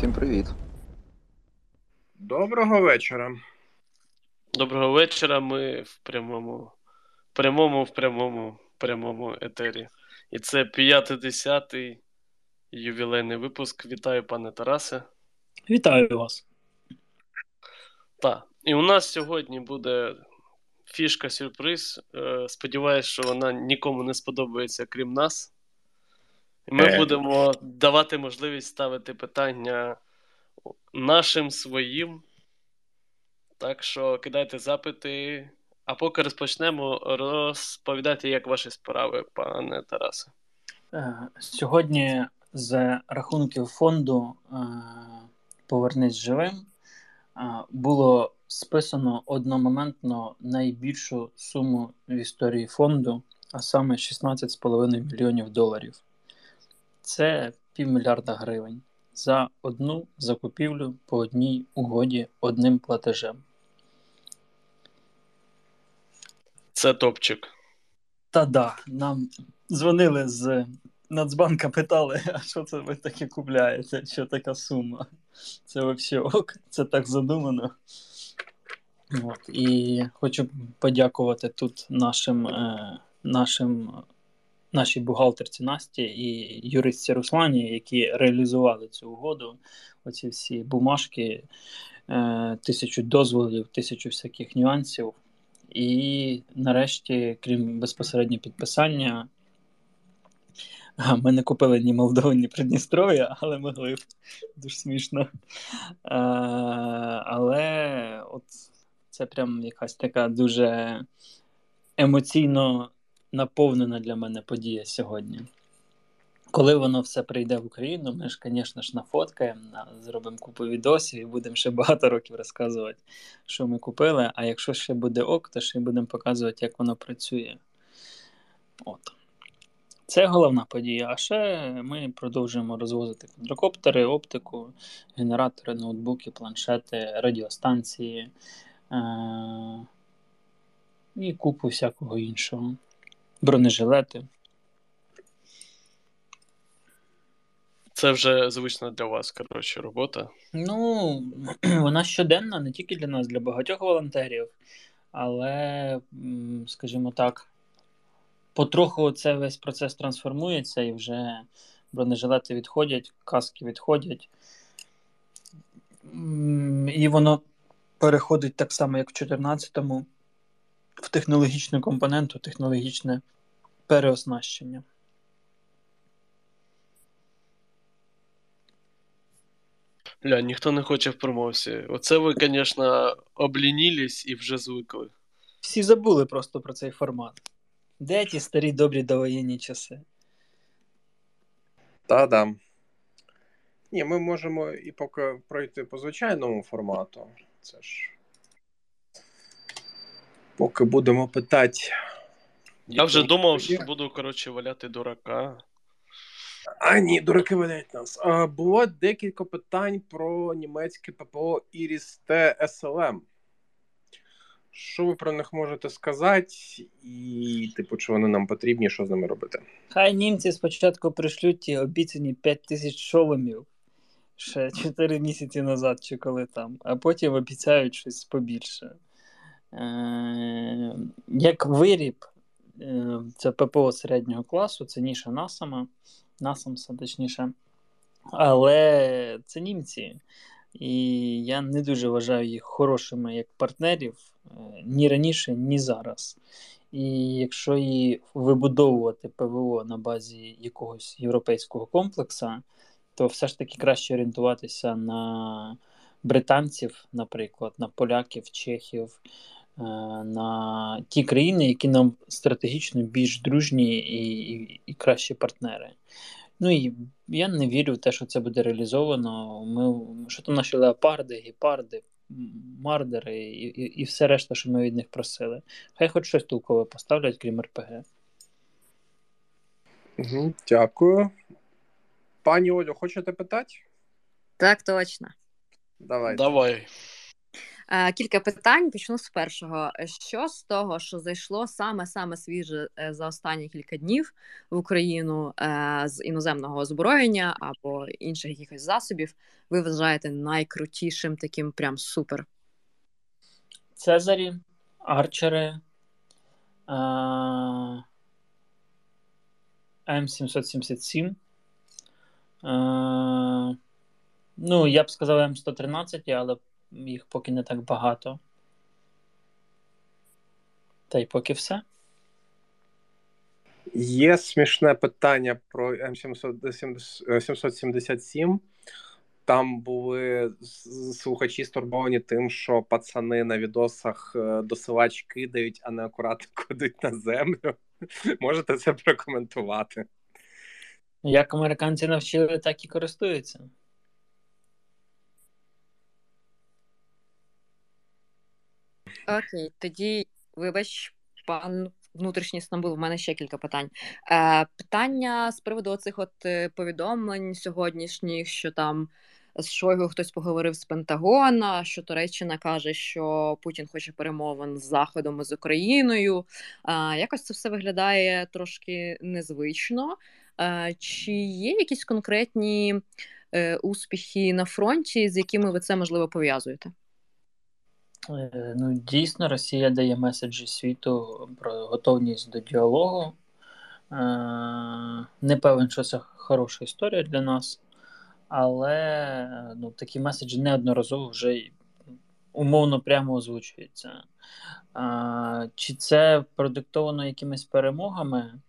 Всім привіт. Доброго вечора. Доброго вечора. Ми в прямому, прямому, в прямому, прямому етері. І це 50-й ювілейний випуск. Вітаю, пане Тарасе. Вітаю вас. Так. І у нас сьогодні буде фішка сюрприз. Е, Сподіваюсь, що вона нікому не сподобається, крім нас. І ми Е. будемо давати можливість ставити питання нашим своїм. Так що кидайте запити. А поки розпочнемо, розповідайте, як ваші справи, пане Тарасе. Е, Сьогодні з рахунків фонду е, Повернись живим було списано одномоментно найбільшу суму в історії фонду, а саме 16,5 мільйонів доларів. Це півмільярда гривень за одну закупівлю по одній угоді одним платежем. Це топчик. Та да, нам дзвонили з Нацбанка, питали, а що це ви таке купляєте? Що така сума? Це взагалі ок, це так задумано. От, і хочу подякувати тут нашим, е, нашим, нашій бухгалтерці Насті і юристці Руслані, які реалізували цю угоду. Оці всі бумажки, е, тисячу дозволів, тисячу всяких нюансів. І нарешті, крім безпосередньо підписання, ми не купили ні Молдову, ні Придністров'я, але могли б дуже смішно. Але от це прям якась така дуже емоційно наповнена для мене подія сьогодні. Коли воно все прийде в Україну, ми ж, звісно ж, нафоткаємо, на- зробимо купу відосів і будемо ще багато років розказувати, що ми купили. А якщо ще буде ок, то ще й будемо показувати, як воно працює. От. Це головна подія. А ще ми продовжуємо розвозити квадрокоптери, оптику, генератори, ноутбуки, планшети, радіостанції е- і купу всякого іншого. Бронежилети. Це вже звична для вас, коротше, робота. Ну, вона щоденна, не тільки для нас, для багатьох волонтерів, але, скажімо так, потроху це весь процес трансформується і вже бронежилети відходять, каски відходять. І воно переходить так само, як в 14-му, в технологічну компоненту, технологічне переоснащення. Ля, ніхто не хоче в промовці. Оце ви, звісно, облінілись і вже звикли. Всі забули просто про цей формат. Де ті старі добрі довоєнні часи? Та-да. Ні, ми можемо і поки пройти по звичайному формату. Це ж. Поки будемо питати. Я вже думав, що буду, коротше, валяти дурака. А, ні, дураки валяють нас. А, було декілька питань про німецьке ППО Iris T SLM. Що ви про них можете сказати? І, типу, чи вони нам потрібні, що з ними робити? Хай німці спочатку пришлють ті обіцяні 5 тисяч шоломів ще 4 місяці назад, чи коли там, а потім обіцяють щось побільше. Е, як виріб, е, це ППО середнього класу, це ніша Насама, Насамса, точніше. Але це німці. І я не дуже вважаю їх хорошими як партнерів е, ні раніше, ні зараз. І якщо її вибудовувати ПВО на базі якогось європейського комплексу, то все ж таки краще орієнтуватися на британців, наприклад, на поляків, чехів, на ті країни, які нам стратегічно більш дружні і, і, і кращі партнери. Ну і я не вірю в те, що це буде реалізовано. Ми, що там наші леопарди, гепарди, мардери і, і, і все решта, що ми від них просили. Хай хоч щось толкове поставлять, крім РПГ. Угу, дякую. Пані Олю, хочете питати? Так точно. Давайте. Давай. Е, кілька питань. Почну з першого. Що з того, що зайшло саме саме свіже е, за останні кілька днів в Україну е, з іноземного озброєння або інших якихось засобів, ви вважаєте найкрутішим таким прям супер? Цезарі, арчери, М777. Ну, я б сказав М113, але їх поки не так багато. Та й поки все. Є смішне питання про М777. Там були слухачі стурбовані тим, що пацани на відосах е, досилач кидають, а не акуратно кладуть на землю. Можете це прокоментувати? Як американці навчили, так і користуються. Окей, тоді, вибач, пан внутрішній Стамбул, в мене ще кілька питань. Е, Питання з приводу оцих от е, повідомлень сьогоднішніх, що там з Шойгу хтось поговорив з Пентагона, що Туреччина каже, що Путін хоче перемовин з Заходом і з Україною. Е, Якось це все виглядає трошки незвично. Е, Чи є якісь конкретні успіхи на фронті, з якими ви це можливо пов'язуєте? Е, ну, дійсно, Росія дає меседжі світу про готовність до діалогу. Е, не певен, що це хороша історія для нас, але ну, такі меседжі неодноразово вже умовно прямо озвучуються. Е, чи це продиктовано якимись перемогами?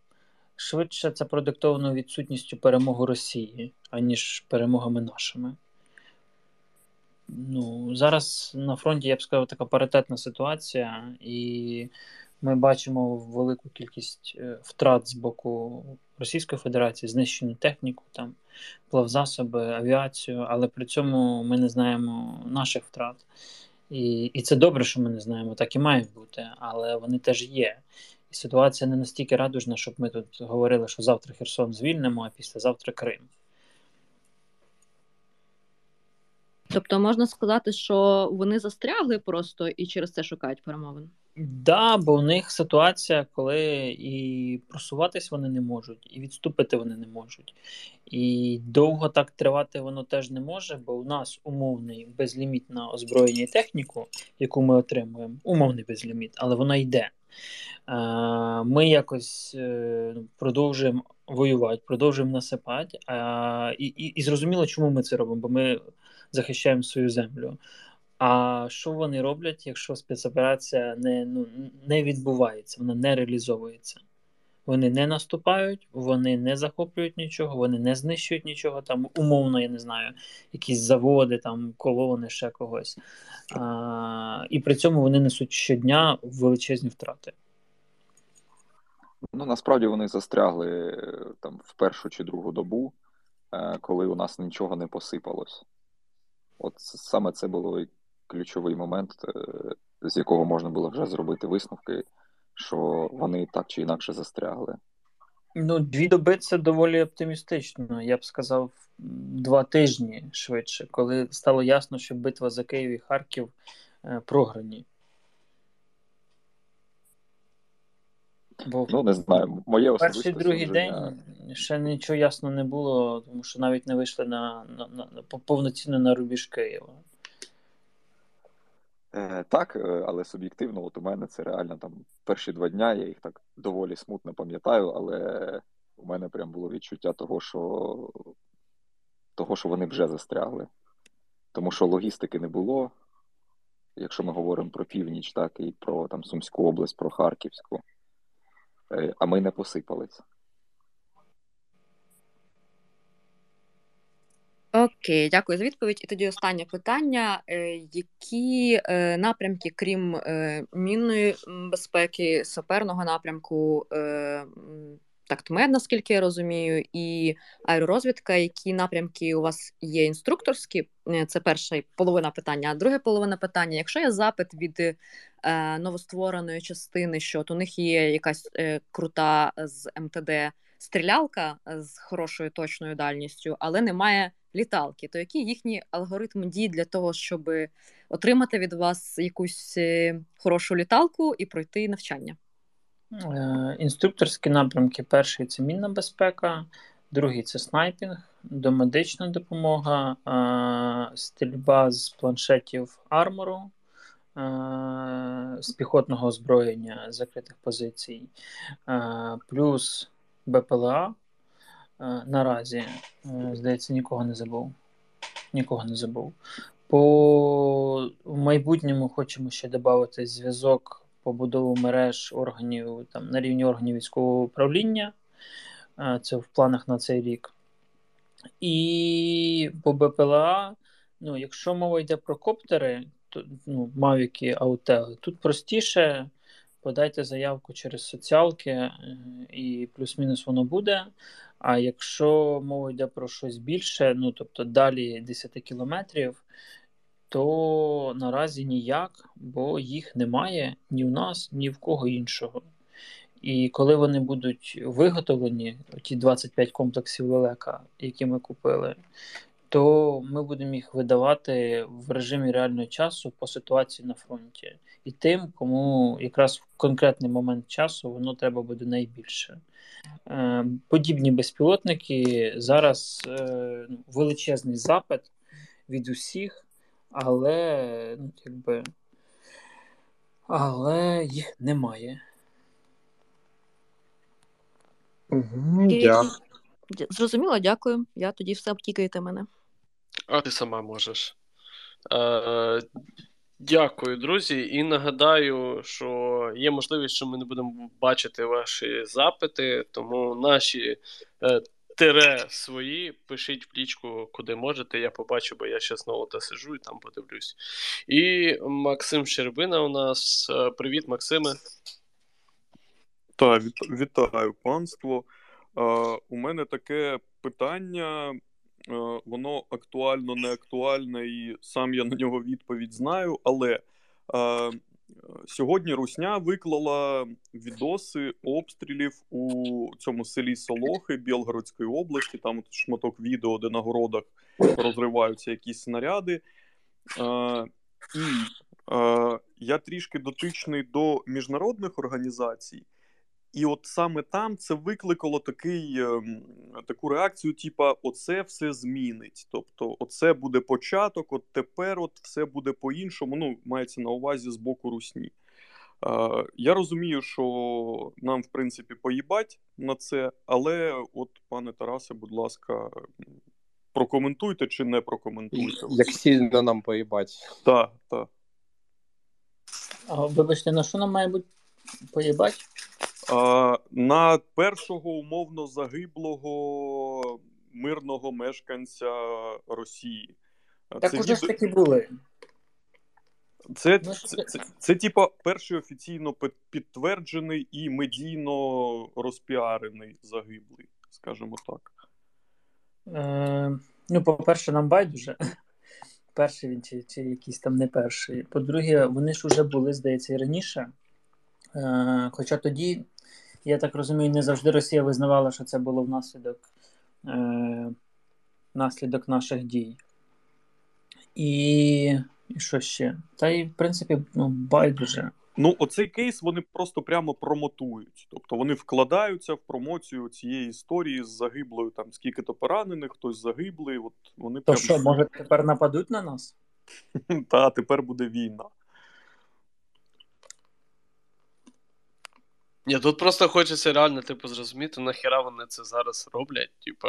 Швидше це продиктовано відсутністю перемоги Росії, аніж перемогами нашими. Ну, Зараз на фронті, я б сказав, така паритетна ситуація, і ми бачимо велику кількість е, втрат з боку Російської Федерації, знищену техніку, там, плавзасоби, авіацію, але при цьому ми не знаємо наших втрат. І і це добре, що ми не знаємо, так і має бути, але вони теж є. І ситуація не настільки радужна, щоб ми тут говорили, що завтра Херсон звільнимо, а післязавтра Крим. Тобто можна сказати, що вони застрягли просто і через це шукають перемовин? Да, бо у них ситуація, коли і просуватись вони не можуть, і відступити вони не можуть. І довго так тривати воно теж не може, бо у нас умовний безліміт на озброєння і техніку, яку ми отримуємо, умовний безліміт, але вона йде. Ми якось е, ну, продовжуємо воювати, продовжуємо насипати. І, і, і зрозуміло, чому ми це робимо, бо ми захищаємо свою землю. А що вони роблять, якщо спецоперація не ну, не відбувається, вона не реалізовується? Вони не наступають, вони не захоплюють нічого, вони не знищують нічого, там умовно, я не знаю, якісь заводи, там колони, ще когось. А, І при цьому вони несуть щодня величезні втрати. Ну насправді вони застрягли там в першу чи другу добу, е, коли у нас нічого не посипалось. От саме це було ключовий момент, е, з якого можна було вже зробити висновки, що вони так чи інакше застрягли. Ну, дві доби це доволі оптимістично. Я б сказав, два тижні швидше, коли стало ясно, що битва за Київ і Харків е, програні. Бо ну, не знаю, моє Перший другий день ще нічого ясно не було, тому що навіть не вийшли на, на, на, на повноцінно на рубіж Києва. Е, Так, е, але суб'єктивно, от у мене це реально там перші два дня, я їх так доволі смутно пам'ятаю, але у мене прям було відчуття того, що того, що вони вже застрягли. Тому що логістики не було. Якщо ми говоримо про північ, так і про там Сумську область, про Харківську. Е, а ми не посипались. Окей, дякую за відповідь. І тоді останнє питання: е, які е, напрямки, крім мінної безпеки, саперного напрямку, тактмед, наскільки я розумію, і аеророзвідка, які напрямки у вас є інструкторські? Це перша половина питання. А друга половина питання: якщо є запит від е, новоствореної частини, що от у них є якась е, крута з МТД стрілялка з хорошою точною дальністю, але немає літалки, то який їхній алгоритм дій для того, щоб отримати від вас якусь е, хорошу літалку і пройти навчання? Е, інструкторські напрямки: перший це мінна безпека, другий це снайпінг, домедична допомога, е, стрільба з планшетів армору, з піхотного озброєння закритих позицій, плюс БПЛА. Наразі, здається, нікого не забув. Нікого не забув. По в майбутньому хочемо ще додати зв'язок побудову мереж органів там на рівні органів військового управління. Це в планах на цей рік. І по БПЛА, ну, якщо мова йде про коптери, то ну, Мавіки, Аутели, тут простіше. Подайте заявку через соціалки, е, і плюс-мінус воно буде. А якщо мова йде про щось більше, ну тобто далі 10 кілометрів, то наразі ніяк, бо їх немає ні в нас, ні в кого іншого. І коли вони будуть виготовлені, ті 25 комплексів лелека, які ми купили, то ми будемо їх видавати в режимі реального часу по ситуації на фронті. І тим, кому якраз в конкретний момент часу воно треба буде найбільше. Е, подібні безпілотники зараз е, ну, величезний запит від усіх, але ну, якби, але їх немає. Угу, дякую. Зрозуміло, дякую. Я тоді все обтікаєте мене. А ти сама можеш. Е, Дякую, друзі. І нагадаю, що є можливість, що ми не будемо бачити ваші запити, тому наші е, тире свої пишіть в лічку, куди можете. Я побачу, бо я ще знову та сижу і там подивлюсь. І Максим Щербина у нас. Е, привіт, Максиме. Так, вітаю панство. Е, у мене таке питання. Е, воно актуально, не актуальне, і сам я на нього відповідь знаю. Але сьогодні Русня виклала відоси обстрілів у цьому селі Солохи Білгородської області. Там шматок відео, де на городах розриваються якісь снаряди. Е, і е, я трішки дотичний до міжнародних організацій. І от саме там це викликало такий, ем, таку реакцію: типа, оце все змінить. Тобто, оце буде початок, от тепер от все буде по-іншому. Ну, мається на увазі з боку русні. Е, я розумію, що нам, в принципі, поїбать на це, але, от, пане Тарасе, будь ласка, прокоментуйте чи не прокоментуйте. Як сильно нам поїбать. Так, так. Вибачте, на що нам має бути поїбать? На першого умовно загиблого мирного мешканця Росії. Так це уже ж таки були. Це, це, це, це, це типа, перший офіційно підтверджений і медійно розпіарений загиблий, скажімо так. Е, Ну, по-перше, нам байдуже. Перший він чи, чи якийсь там не перший. По-друге, вони ж вже були, здається, і раніше. Е, Хоча тоді я так розумію, не завжди Росія визнавала, що це було внаслідок е, наслідок наших дій. І і що ще? Та й, в принципі, ну, байдуже. Ну, оцей кейс вони просто прямо промотують. Тобто вони вкладаються в промоцію цієї історії з загиблою, там скільки-то поранених, хтось загиблий. От вони То прямо... що, може, тепер нападуть на нас? Та, тепер буде війна. Ні, тут просто хочеться реально, типу, зрозуміти, нахіра вони це зараз роблять. Типу,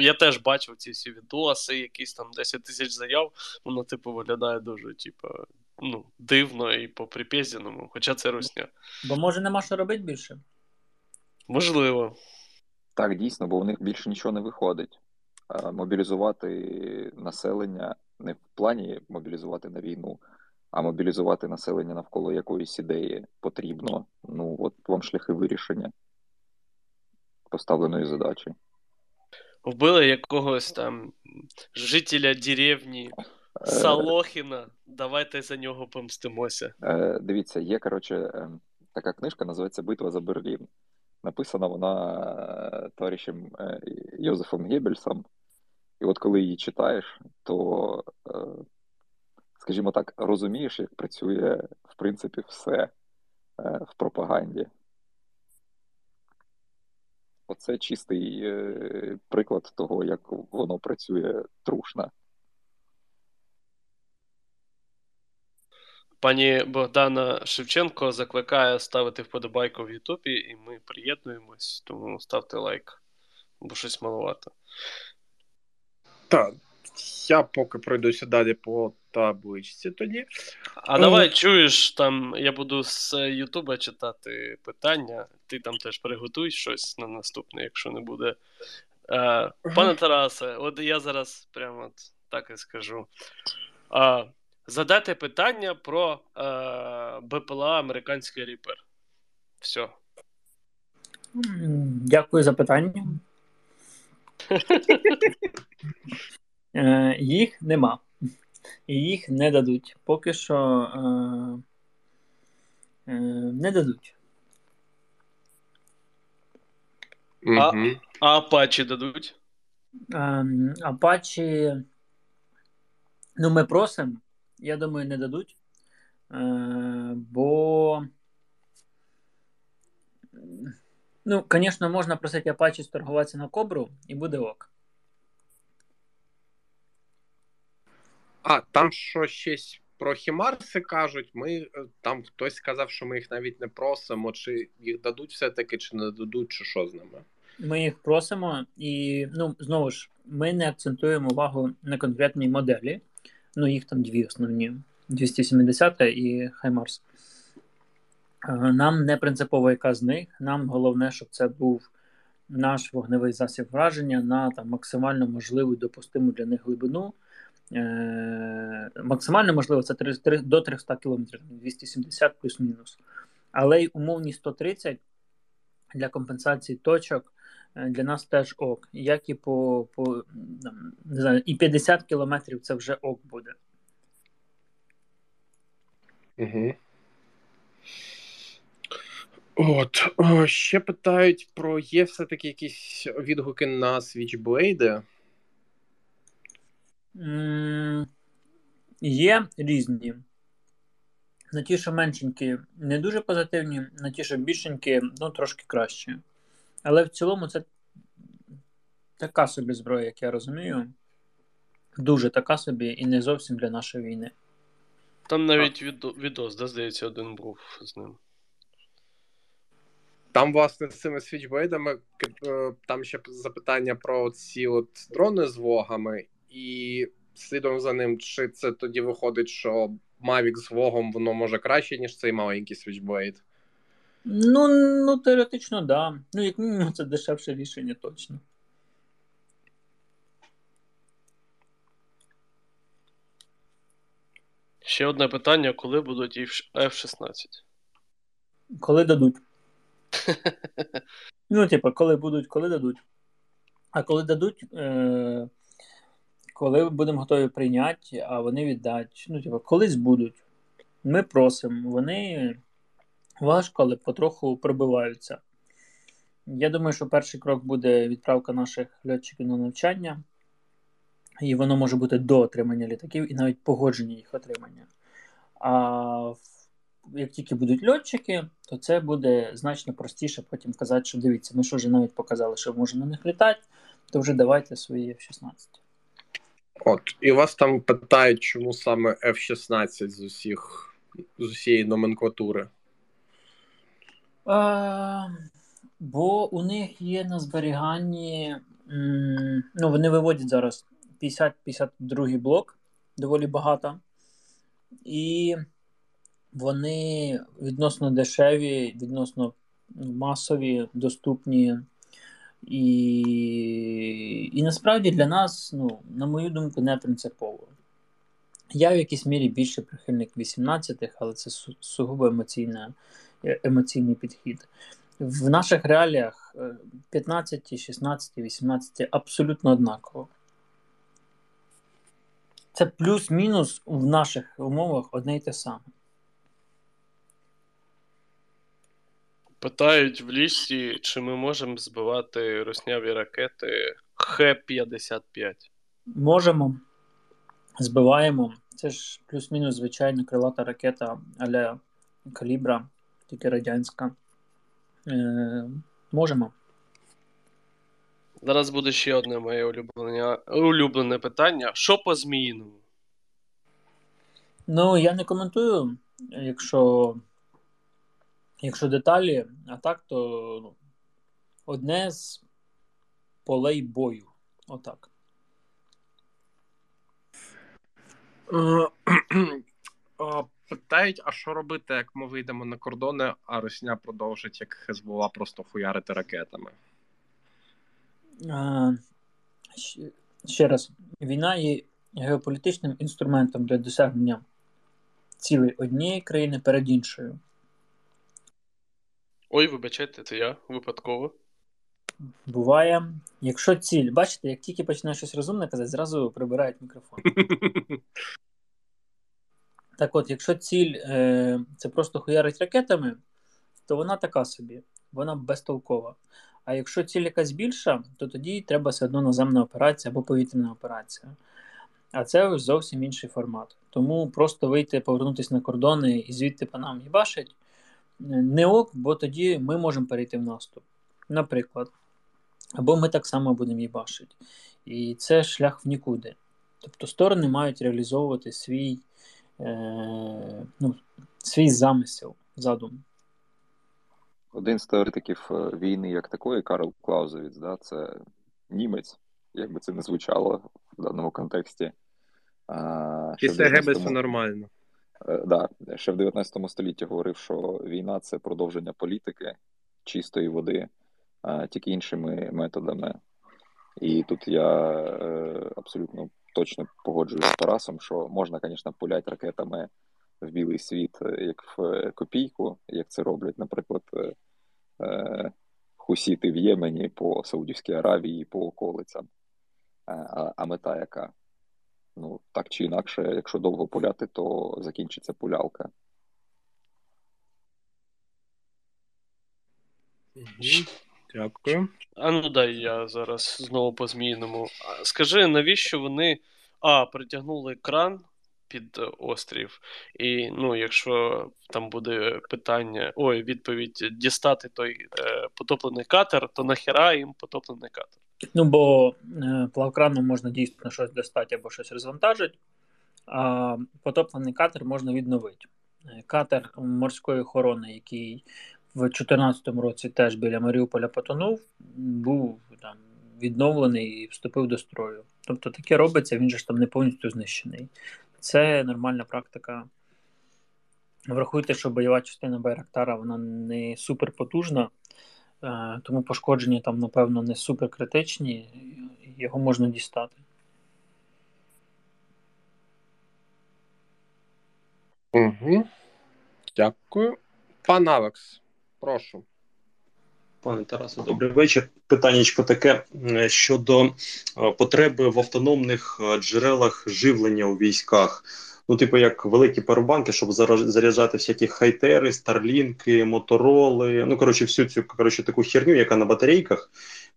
я теж бачив ці всі відоси, якісь там 10 тисяч заяв, воно, типу, виглядає дуже, типу, ну, дивно і по припєздяному, хоча це русня. Бо може нема що робити більше? Можливо. Так, дійсно, бо у них більше нічого не виходить. Мобілізувати населення не в плані мобілізувати на війну а мобілізувати населення навколо якоїсь ідеї потрібно. Ну, от вам шляхи вирішення поставленої задачі. Вбили якогось там жителя деревні е, Салохіна. Давайте за нього помстимося. Е, дивіться, є, коротше, е, така книжка, називається Битва за Берлін. Написана вона товаришем Йозефом Геббельсом. І от коли її читаєш, то скажімо так, розумієш, як працює в принципі все е, в пропаганді. Оце чистий е, приклад того, як воно працює трушно. Пані Богдана Шевченко закликає ставити вподобайку в Ютубі, і ми приєднуємось, тому ставте лайк, бо щось маловато. Так, я поки пройдуся далі по табличці тоді. А давай чуєш, там я буду з Ютуба читати питання. Ти там теж приготуй щось на наступне, якщо не буде. Е, Пане Тарасе, от я зараз прямо от так і скажу. Е, задати питання про е, БПЛА американський ріпер. Все. Дякую за питання. Е, Їх нема. І їх не дадуть. Поки що е, е, не дадуть. Угу. А Апачі дадуть? Е, Апачі, ну, ми просимо, я думаю, не дадуть. Е, бо, ну, звісно, можна просити Апачі сторгуватися на кобру і буде ок. А, там що щось про Хімарси кажуть. Ми е, там хтось сказав, що ми їх навіть не просимо, чи їх дадуть все-таки, чи не дадуть, чи що з ними. Ми їх просимо, і ну знову ж ми не акцентуємо увагу на конкретній моделі. Ну, їх там дві основні: 270 і Хаймарс. Нам не принципово, яка з них. Нам головне, щоб це був наш вогневий засіб враження на там максимально можливу допустиму для них глибину. Е, максимально можливо, це 3, 3, до 300 км, 270 плюс-мінус. Але й умовні 130 для компенсації точок е, для нас теж ок. Як і по, по не знаю, і 50 кілометрів це вже ок буде. Угу. От, о, ще питають про є все-таки якісь відгуки на Switchblade? Є різні. На ті, що меншенькі, не дуже позитивні, на ті, що більшенькі, ну трошки краще. Але в цілому це така собі зброя, як я розумію. Дуже така собі і не зовсім для нашої війни. Там навіть відо, відос, де здається, один був з ним. Там, власне, з цими свічблейдами е, там ще запитання про ці от дрони з вогами, і слідом за ним, чи це тоді виходить, що Mavic з вогом воно може краще, ніж цей маленький свічблейд? Ну, ну теоретично, так. Да. Ну, як мінімум, це дешевше рішення точно. Ще одне питання: коли будуть F-16? Коли дадуть. ну, типу, коли будуть, коли дадуть. А коли дадуть, е- коли будемо готові прийняти, а вони віддать. Ну, типу, колись будуть. Ми просимо. Вони важко, але потроху пробиваються. Я думаю, що перший крок буде відправка наших льотчиків на навчання, і воно може бути до отримання літаків і навіть погодження їх отримання. А як тільки будуть льотчики, то це буде значно простіше потім казати, що дивіться, ми що вже навіть показали, що можемо на них літати, то вже давайте свої F-16. От, і вас там питають, чому саме F-16 з усіх з усієї номенклатури. А, бо у них є на зберіганні. Ну, вони виводять зараз 50-52 блок, доволі багато. І вони відносно дешеві, відносно масові, доступні. І і насправді для нас, ну, на мою думку, не принципово. Я в якійсь мірі більше прихильник 18-х, але це сугубо емоційна, емоційний підхід. В наших реаліях 15, 16, 18 абсолютно однаково. Це плюс-мінус в наших умовах одне й те саме. Питають в лісі, чи ми можемо збивати русняві ракети Х-55. Можемо. Збиваємо. Це ж плюс-мінус звичайна крилата ракета аля калібра, тільки радянська. Е, Можемо. Зараз буде ще одне моє улюблене, улюблене питання. Що по зміїному? Ну, я не коментую, якщо, якщо деталі, а так, то ну, одне з полей бою. Отак. Е, Питають, а що робити, як ми вийдемо на кордони, а Росія продовжить, як Хезбола, просто хуярити ракетами. А, щ- ще раз, війна є геополітичним інструментом для досягнення цілей однієї країни перед іншою. Ой, вибачайте, це я випадково. Буває, якщо ціль, бачите, як тільки починає щось розумне казати, зразу прибирають мікрофон. Так от, якщо ціль е, це просто хуярить ракетами, то вона така собі, вона безтолкова. А якщо ціль якась більша, то тоді треба все одно наземна операція або повітряна операція. А це зовсім інший формат. Тому просто вийти, повернутися на кордони і звідти по нам їбашить не ок, бо тоді ми можемо перейти в наступ. Наприклад. Або ми так само будемо їбашити. І це шлях в нікуди. Тобто сторони мають реалізовувати свій, е, ну, свій замисел, задум. Один з теоретиків е, війни як такої, Карл Клаузевіц, да, це німець, як би це не звучало в даному контексті. А, Після Геббельса 19-му нормально. Е, да, ще в 19 столітті говорив, що війна це продовження політики чистої води, а, тільки іншими методами. І тут я е, абсолютно точно погоджуюсь з Тарасом, що можна, звісно, пуляти ракетами в білий світ, е, як в е, копійку, як це роблять, наприклад, е, е, хусіти в Ємені по Саудівській Аравії, по околицям. Е, а мета яка? Ну, так чи інакше, якщо довго пуляти, то закінчиться пулялка. Дякую. А ну дай я зараз знову по змійному. Скажи, навіщо вони А, притягнули кран під е, острів, і ну, якщо там буде питання, ой, відповідь дістати той е, потоплений катер, то нахера їм потоплений катер? Ну, бо е, плавкраном можна дійсно щось достати або щось розвантажити, а потоплений катер можна відновити. Е, Катер морської охорони, який в 2014 році теж біля Маріуполя потонув, був там відновлений і вступив до строю. Тобто таке робиться, він же ж там не повністю знищений. Це нормальна практика. Врахуйте, що бойова частина Байрактара вона не суперпотужна, тому пошкодження там, напевно, не суперкритичні, його можна дістати. Угу. Дякую. Пан Алекс, прошу. Пане Тарасе, добрий вечір. Питаннячко таке е, щодо е, потреби в автономних е, джерелах живлення у військах. Ну, типу, як великі парубанки, щоб заряджати всякі хайтери, старлінки, мотороли. Ну, коротше, всю цю коротше, таку херню, яка на батарейках.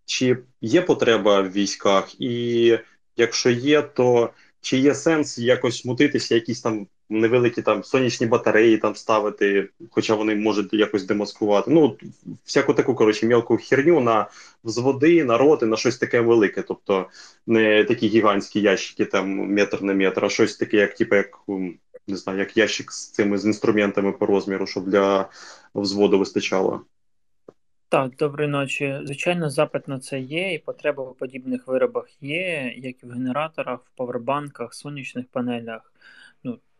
Чи є потреба в військах? І якщо є, то чи є сенс якось мутитися, якісь там невеликі там сонячні батареї там ставити, хоча вони можуть якось демаскувати. Ну, всяку таку, коротше, мілку херню на взводи, на роти, на щось таке велике. Тобто не такі гігантські ящики, там метр на метр, а щось таке, як типу, як не знаю, як ящик з цими з інструментами по розміру, щоб для взводу вистачало. Так, доброї ночі. Звичайно, запит на це є, і потреба в подібних виробах є, як і в генераторах, в павербанках, сонячних панелях.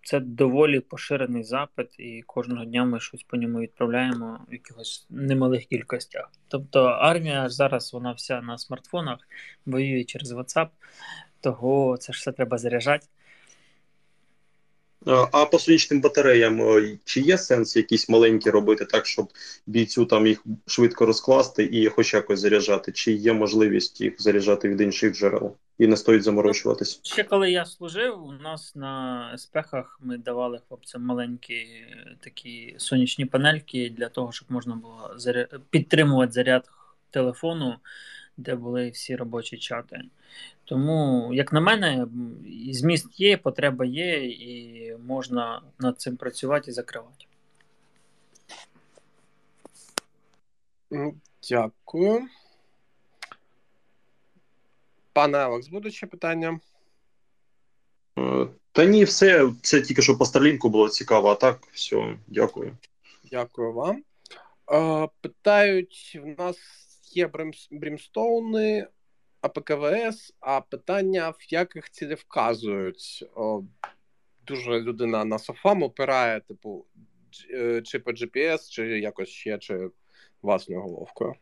Це доволі поширений запит, і кожного дня ми щось по ньому відправляємо в якихось немалих кількостях. Тобто армія зараз вона вся на смартфонах, воює через WhatsApp, того це ж все треба заряджати. А по сонячним батареям е, чи є сенс якісь маленькі робити так, щоб бійцю там їх швидко розкласти і хоч якось заряджати? Чи є можливість їх заряджати від інших джерел і не стоїть заморочуватись? Ще коли я служив, у нас на еспехах ми давали хлопцям маленькі е, такі сонячні панельки для того, щоб можна було заря... підтримувати заряд телефону, де були всі робочі чати. Тому, як на мене, зміст є, потреба є, і можна над цим працювати і закривати. Дякую. Пане Алекс, будуть ще питання? Е, Та ні, все. Це тільки що по Старлінку було цікаво, а так, все, дякую. Дякую вам. Е, питають: в нас є брімс- брімстоуни, АПКВС, а питання, в яких цілі вказують. О, дуже людина на софам опирає, типу, е, чи по GPS, чи якось ще, чи власною головкою.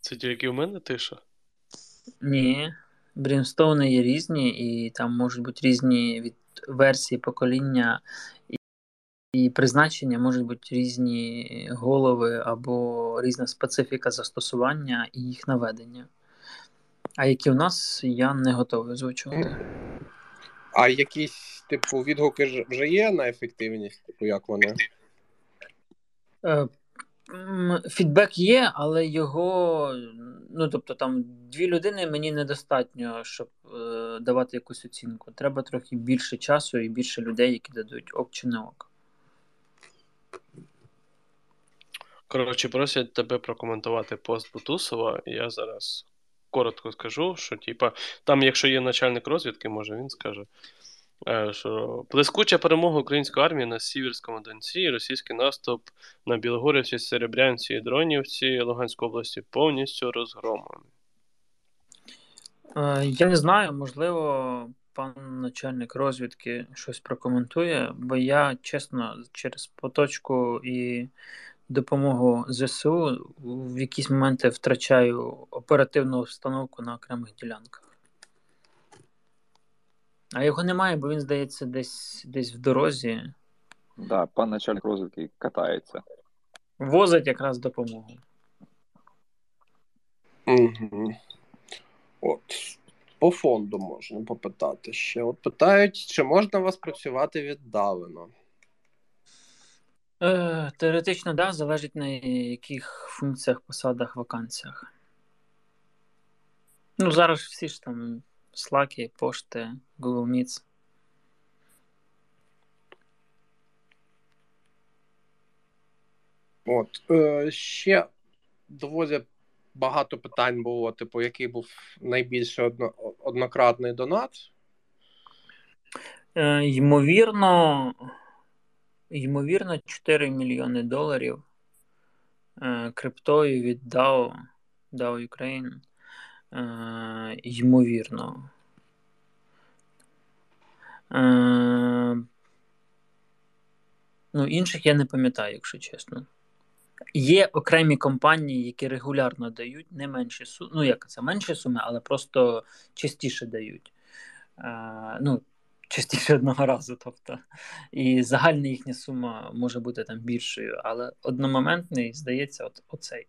Це тільки у мене тиша. Ні, брімстоуни є різні, і там можуть бути різні від версії покоління і, і призначення, можуть бути різні голови або різна специфіка застосування і їх наведення. А які у нас, я не готовий озвучувати. А якісь, типу, відгуки вже є на ефективність, типу, як вони? Фідбек є, але його, ну тобто там дві людини мені недостатньо, щоб е, давати якусь оцінку. Треба трохи більше часу і більше людей, які дадуть ок чи не ок. Коротше, просять тебе прокоментувати пост Бутусова. Я зараз коротко скажу, що типа, там, якщо є начальник розвідки, може він скаже. Е, Що блискуча перемога української армії на Сіверському Донці, російський наступ на Білогорівці, Серебрянці і Дронівці Луганської області повністю розгромлений. Е, Я не знаю, можливо, пан начальник розвідки щось прокоментує, бо я, чесно, через поточку і допомогу ЗСУ в якісь моменти втрачаю оперативну обстановку на окремих ділянках. А його немає, бо він, здається, десь, десь в дорозі. Да, пан начальник розвідки катається. Возить якраз допомогу. Угу. От. По фонду можна попитати ще. От питають, чи можна у вас працювати віддалено? Е, теоретично, да, залежить на яких функціях, посадах, вакансіях. Ну, зараз всі ж там Slack, пошти, Google Meets. От. Е, ще доволі багато питань було, типу, який був найбільший одно, однократний донат. Е, ймовірно, ймовірно, 4 мільйони доларів е, криптою від DAO, DAO Ukraine. Е, ймовірно. Е, ну, інших я не пам'ятаю, якщо чесно. Є окремі компанії, які регулярно дають не менші суми. Ну, як це менші суми, але просто частіше дають. Е, ну, частіше одного разу. Тобто. І загальна їхня сума може бути там більшою, але одномоментний, здається, от, оцей.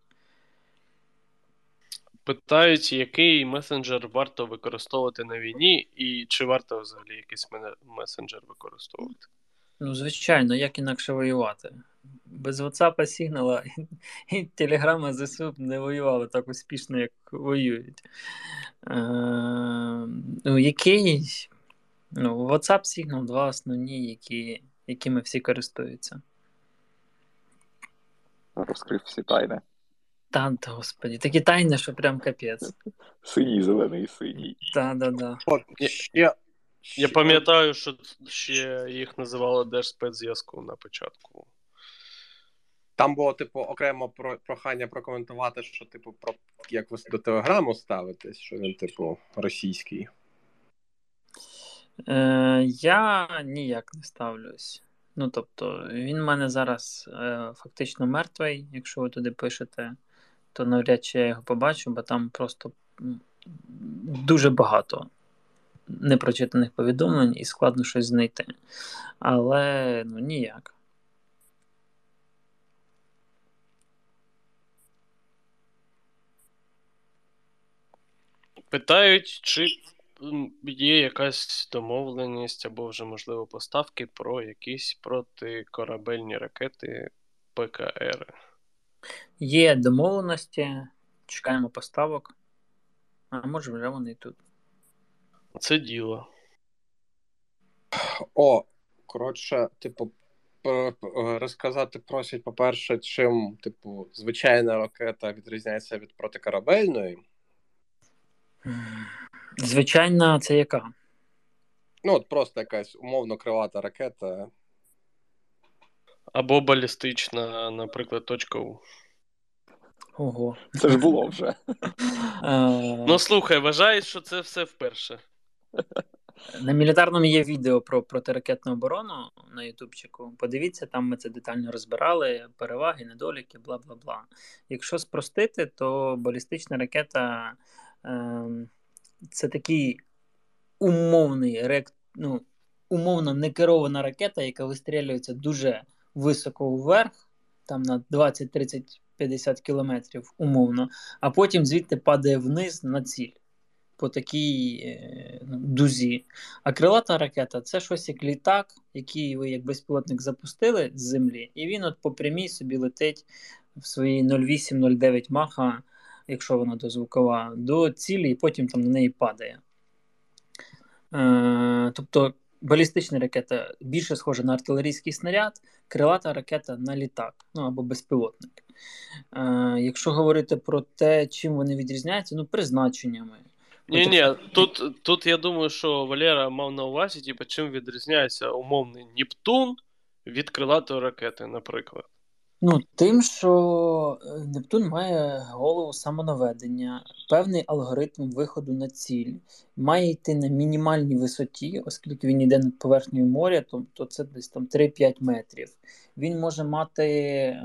Питають, який месенджер варто використовувати на війні, і чи варто взагалі якийсь мене- месенджер використовувати? Ну, звичайно, як інакше воювати. Без WhatsApp, Сігнала і, і Телеграма ЗСУ не воювали так успішно, як воюють. Е, ну, який? Ну, WhatsApp, Signal два основні, які, якими всі користуються. Розкрив всі тайни. Та, та, господі, такі тайни, що прям капець. Синій, зелений, синій. Та, да, да. Я- Я пам'ятаю, що ще їх називали Держспецзв'язку на початку. Там було, типу, окремо про, прохання прокоментувати, що, типу, про як ви до телеграму ставитесь, що він, типу, російський. Е, я ніяк не ставлюсь. Ну, тобто, він в мене зараз е, фактично мертвий. Якщо ви туди пишете, то навряд чи я його побачу, бо там просто дуже багато непрочитаних повідомлень і складно щось знайти. Але ну ніяк. Питають, чи є якась домовленість або вже, можливо, поставки про якісь протикорабельні ракети ПКР? Є домовленості, чекаємо поставок, а може вже вони тут. Це діло. О, коротше, типу, розказати просять, по-перше, чим, типу, звичайна ракета відрізняється від протикорабельної. Звичайна, це яка? Ну, от просто якась умовно крилата ракета. Або балістична, наприклад, точка У. Ого. Це ж було вже. Е, Ну, слухай, вважаєш, що це все вперше. На мілітарному є відео про протиракетну оборону на Ютубчику. Подивіться, там ми це детально розбирали: переваги, недоліки, бла бла бла. Якщо спростити, то балістична ракета е, це такий умовний ну, умовно некерована ракета, яка вистрілюється дуже високо вверх, там на 20, 30, 50 кілометрів умовно, а потім звідти падає вниз на ціль по такій е, дузі. А крилата ракета це щось як літак, який ви як безпілотник запустили з землі, і він от по прямій собі летить в свої 0,8-0,9 маха, якщо вона дозвукова, до цілі, і потім там на неї падає. Е, тобто балістична ракета більше схожа на артилерійський снаряд, крилата ракета на літак, ну або безпілотник. Е, якщо говорити про те, чим вони відрізняються, ну призначеннями. Ні, ні, тут, тут я думаю, що Валера мав на увазі, типу, чим відрізняється умовний Нептун від крилатої ракети, наприклад. Ну, тим, що е, Нептун має голову самонаведення, певний алгоритм виходу на ціль, має йти на мінімальній висоті, оскільки він йде над поверхнею моря, то, то це десь там 3-5 метрів. Він може мати е,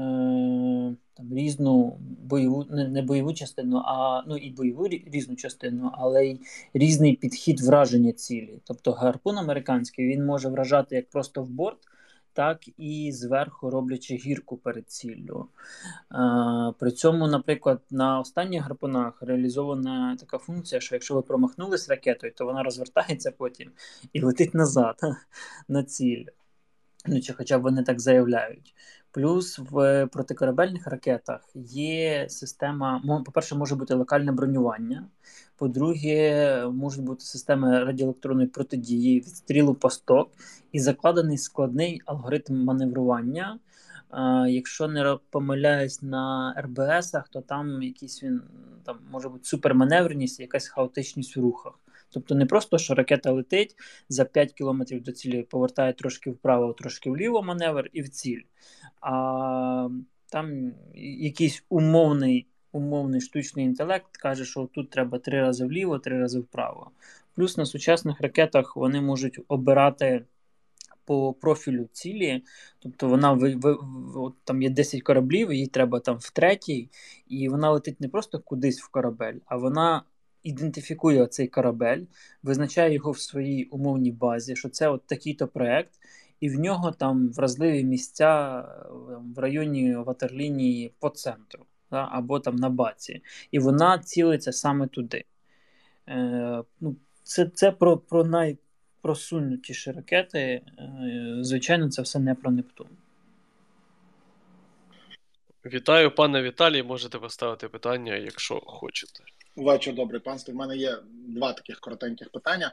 там, різну бойову, не, не бойову частину, а ну і бойову різну частину, але й різний підхід враження цілі. Тобто гарпун американський він може вражати як просто в борт так і зверху роблячи гірку перед ціллю. При цьому, наприклад, на останніх гарпунах реалізована така функція, що якщо ви промахнулись ракетою, то вона розвертається потім і летить назад на ціль. Ну, чи хоча б вони так заявляють. Плюс в протикорабельних ракетах є система, по-перше, може бути локальне бронювання. По-друге, можуть бути системи радіоелектронної протидії, відстрілу посток і закладений складний алгоритм маневрування. Якщо не помиляюсь на РБСах, то там якийсь він там може бути суперманевреність, якась хаотичність в рухах. Тобто не просто, що ракета летить за 5 кілометрів до цілі, повертає трошки вправо, трошки вліво маневр і в ціль. А там якийсь умовний умовний штучний інтелект каже, що тут треба три рази вліво, три рази вправо. Плюс на сучасних ракетах вони можуть обирати. По профілю цілі, тобто вона ви, ви, от там є 10 кораблів, їй треба там в третій, і вона летить не просто кудись в корабель, а вона ідентифікує цей корабель, визначає його в своїй умовній базі, що це от такий-то проект, і в нього там вразливі місця в районі ватерлінії по центру да, або там на баці. І вона цілиться саме туди. Е, ну, Це це про про найпросунутіші ракети. Е, звичайно, це все не про Нептун. Вітаю, пане Віталій. Можете поставити питання, якщо хочете. Вечір добрий панство. У мене є два таких коротеньких питання.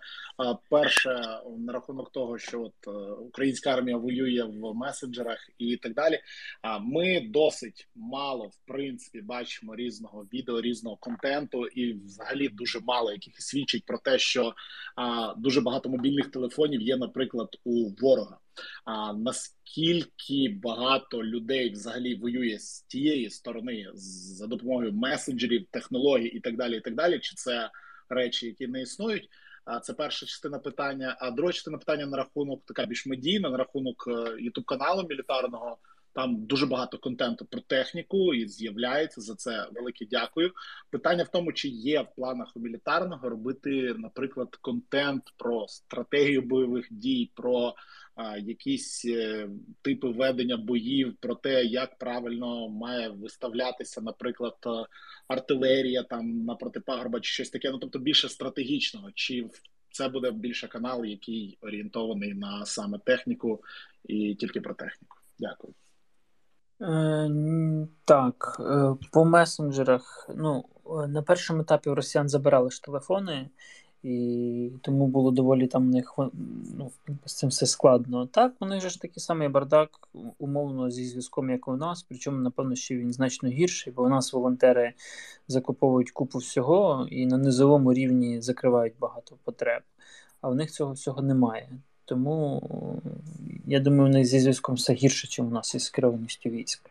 Перше, на рахунок того, що от е, українська армія воює в месенджерах і так далі. ми досить мало в принципі бачимо різного відео, різного контенту, і взагалі дуже мало яких свідчить про те, що дуже багато мобільних телефонів є, наприклад, у ворога. А наскільки багато людей взагалі воює з тієї сторони за допомогою месенджерів, технологій і так далі, і так далі, чи це речі, які не існують? А це перша частина питання. А друга частина питання на рахунок така більш медійна, на рахунок ютуб каналу мілітарного. Там дуже багато контенту про техніку і з'являється за це велике дякую. Питання в тому, чи є в планах у мілітарного робити, наприклад, контент про стратегію бойових дій, про а, якісь е, типи ведення боїв, про те, як правильно має виставлятися, наприклад, е, артилерія там на протипагорба чи щось таке. Ну тобто більше стратегічного, чи це буде більше канал, який орієнтований на саме техніку і тільки про техніку. Дякую. Е, Так, е, по месенджерах. Ну, е, на першому етапі у росіян забирали ж телефони, і тому було доволі там в них ну, з цим все складно. Так, же ж такий самий бардак, умовно, зі зв'язком, як у нас, причому, напевно, ще він значно гірший, бо у нас волонтери закуповують купу всього і на низовому рівні закривають багато потреб, а в них цього всього немає. Тому я думаю, у них зі зв'язком все гірше, ніж у нас із керованістю військ.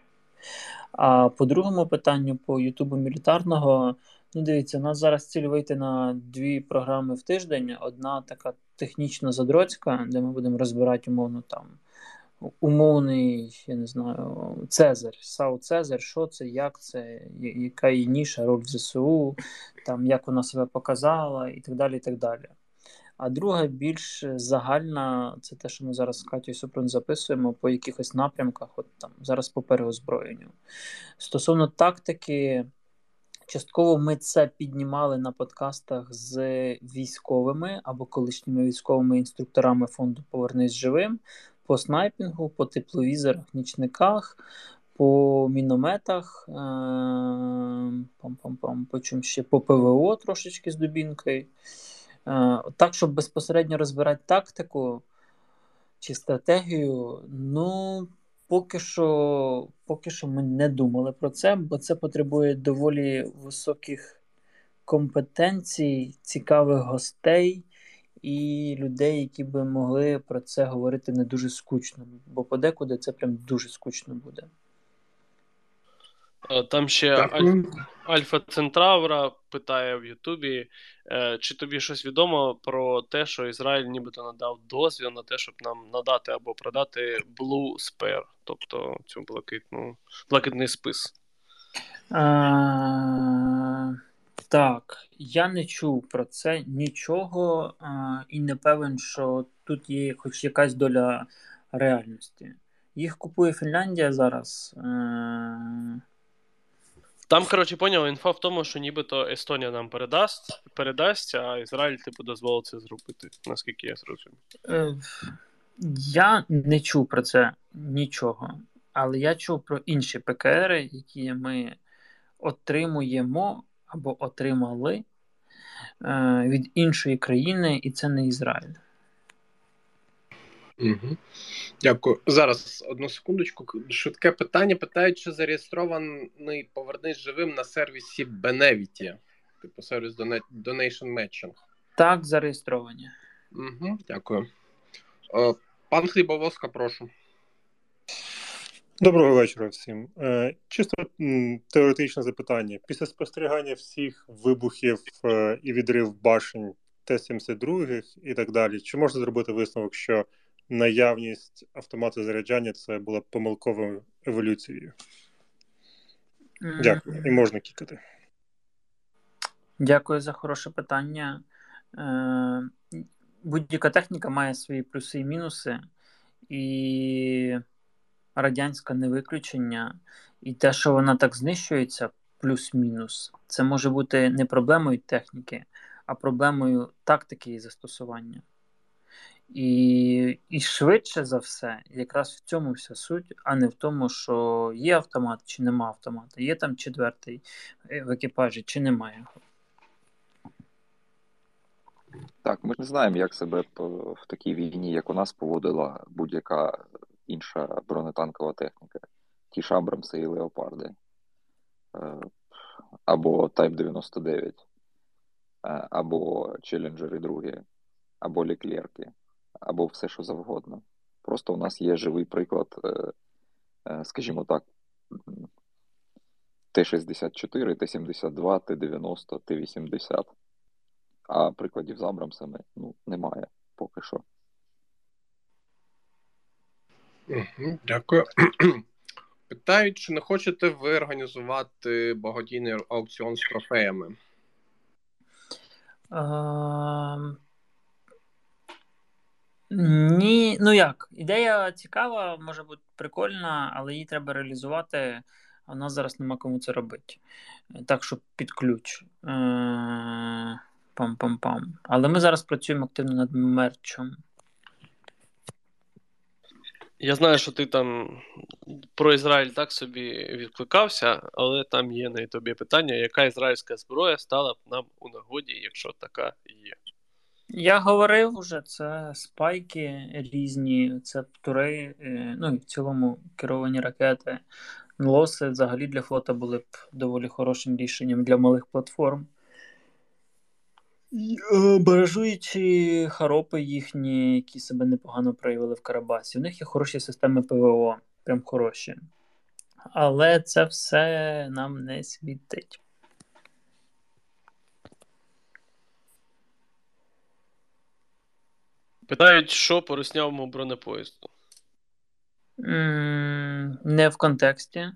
А по другому питанню, по Ютубу мілітарного, ну дивіться, у нас зараз ціль вийти на дві програми в тиждень. Одна така технічно задроцька, де ми будемо розбирати умовно там. Умовний, я не знаю, Цезар, Сау Цезар, що це, як це, яка її ніша, роль в ЗСУ, там, як вона себе показала, і так далі. і так далі. А друга більш загальна це те, що ми зараз з Катю Супрун записуємо по якихось напрямках, от там зараз по переозброєнню. Стосовно тактики, частково ми це піднімали на подкастах з військовими або колишніми військовими інструкторами фонду Повернись живим по снайпінгу, по тепловізорах, нічниках. По мінометах, е, пам-пам-пам, по ще по ПВО трошечки з дубінкою. Е, так, щоб безпосередньо розбирати тактику чи стратегію, ну, поки що поки що ми не думали про це, бо це потребує доволі високих компетенцій, цікавих гостей і людей, які би могли про це говорити не дуже скучно, бо подекуди це прям дуже скучно буде. Е, там ще Аль... Альфа Центравра питає в Ютубі, е, чи тобі щось відомо про те, що Ізраїль нібито надав дозвіл на те, щоб нам надати або продати Blue Spare, тобто цю блакитну, блакитний спис. А, Так, я не чув про це нічого а, і не певен, що тут є хоч якась доля реальності. Їх купує Фінляндія зараз. А... Там, коротше, поняв, інфа в тому, що нібито Естонія нам передасть, передасть, а Ізраїль типу дозволить це зробити, наскільки я зрозумів. Е, я не чув про це нічого, але я чув про інші ПКР, які ми отримуємо або отримали е, від іншої країни, і це не Ізраїль. Угу. Дякую. Зараз одну секундочку. Швидке питання. Питають, чи зареєстрований повернись живим на сервісі Benevity, типу сервіс Donation Matching. Так, зареєстровані. Угу, Дякую. О, пан Хлібовоска, прошу. Доброго вечора всім. Е, чисто теоретичне запитання. Після спостерігання всіх вибухів е, і відрив башень Т-72 і так далі, чи можна зробити висновок, що наявність автомату заряджання це була помилковою еволюцією. Дякую. І можна кікати. Дякую за хороше питання. Е, будь-яка техніка має свої плюси і мінуси, і радянська не виключення, і те, що вона так знищується, плюс-мінус, це може бути не проблемою техніки, а проблемою тактики і застосування. І і швидше за все, якраз в цьому вся суть, а не в тому, що є автомат чи нема автомата, є там четвертий е, в екіпажі, чи немає. Так, ми ж не знаємо, як себе в такій війні, як у нас, поводила будь-яка інша бронетанкова техніка. Ті ж Абрамси і Леопарди. Е, або Type 99, е, або Челленджери другі, або Ліклерки або все, що завгодно. Просто у нас є живий приклад, е, е, скажімо так, Т-64, Т-72, Т-90, Т-80. А прикладів з Абрамсами ну, немає поки що. Дякую. Питають, чи не хочете ви організувати благодійний аукціон з трофеями? Ні, ну як, ідея цікава, може бути прикольна, але її треба реалізувати, а в нас зараз нема кому це робити. Так що під ключ. Е, Пам-пам-пам. Але ми зараз працюємо активно над мерчем. Я знаю, що ти там про Ізраїль так собі відкликався, але там є на тобі питання, яка ізраїльська зброя стала б нам у нагоді, якщо така є. Я говорив вже, це спайки різні, це птури, е, ну і в цілому керовані ракети. Лоси взагалі для флота були б доволі хорошим рішенням для малих платформ. Е, Баражуючи харопи їхні, які себе непогано проявили в Карабасі. У них є хороші системи ПВО, прям хороші. Але це все нам не світить. Питають, що по руснявому бронепоїзду. М, Не в контексті.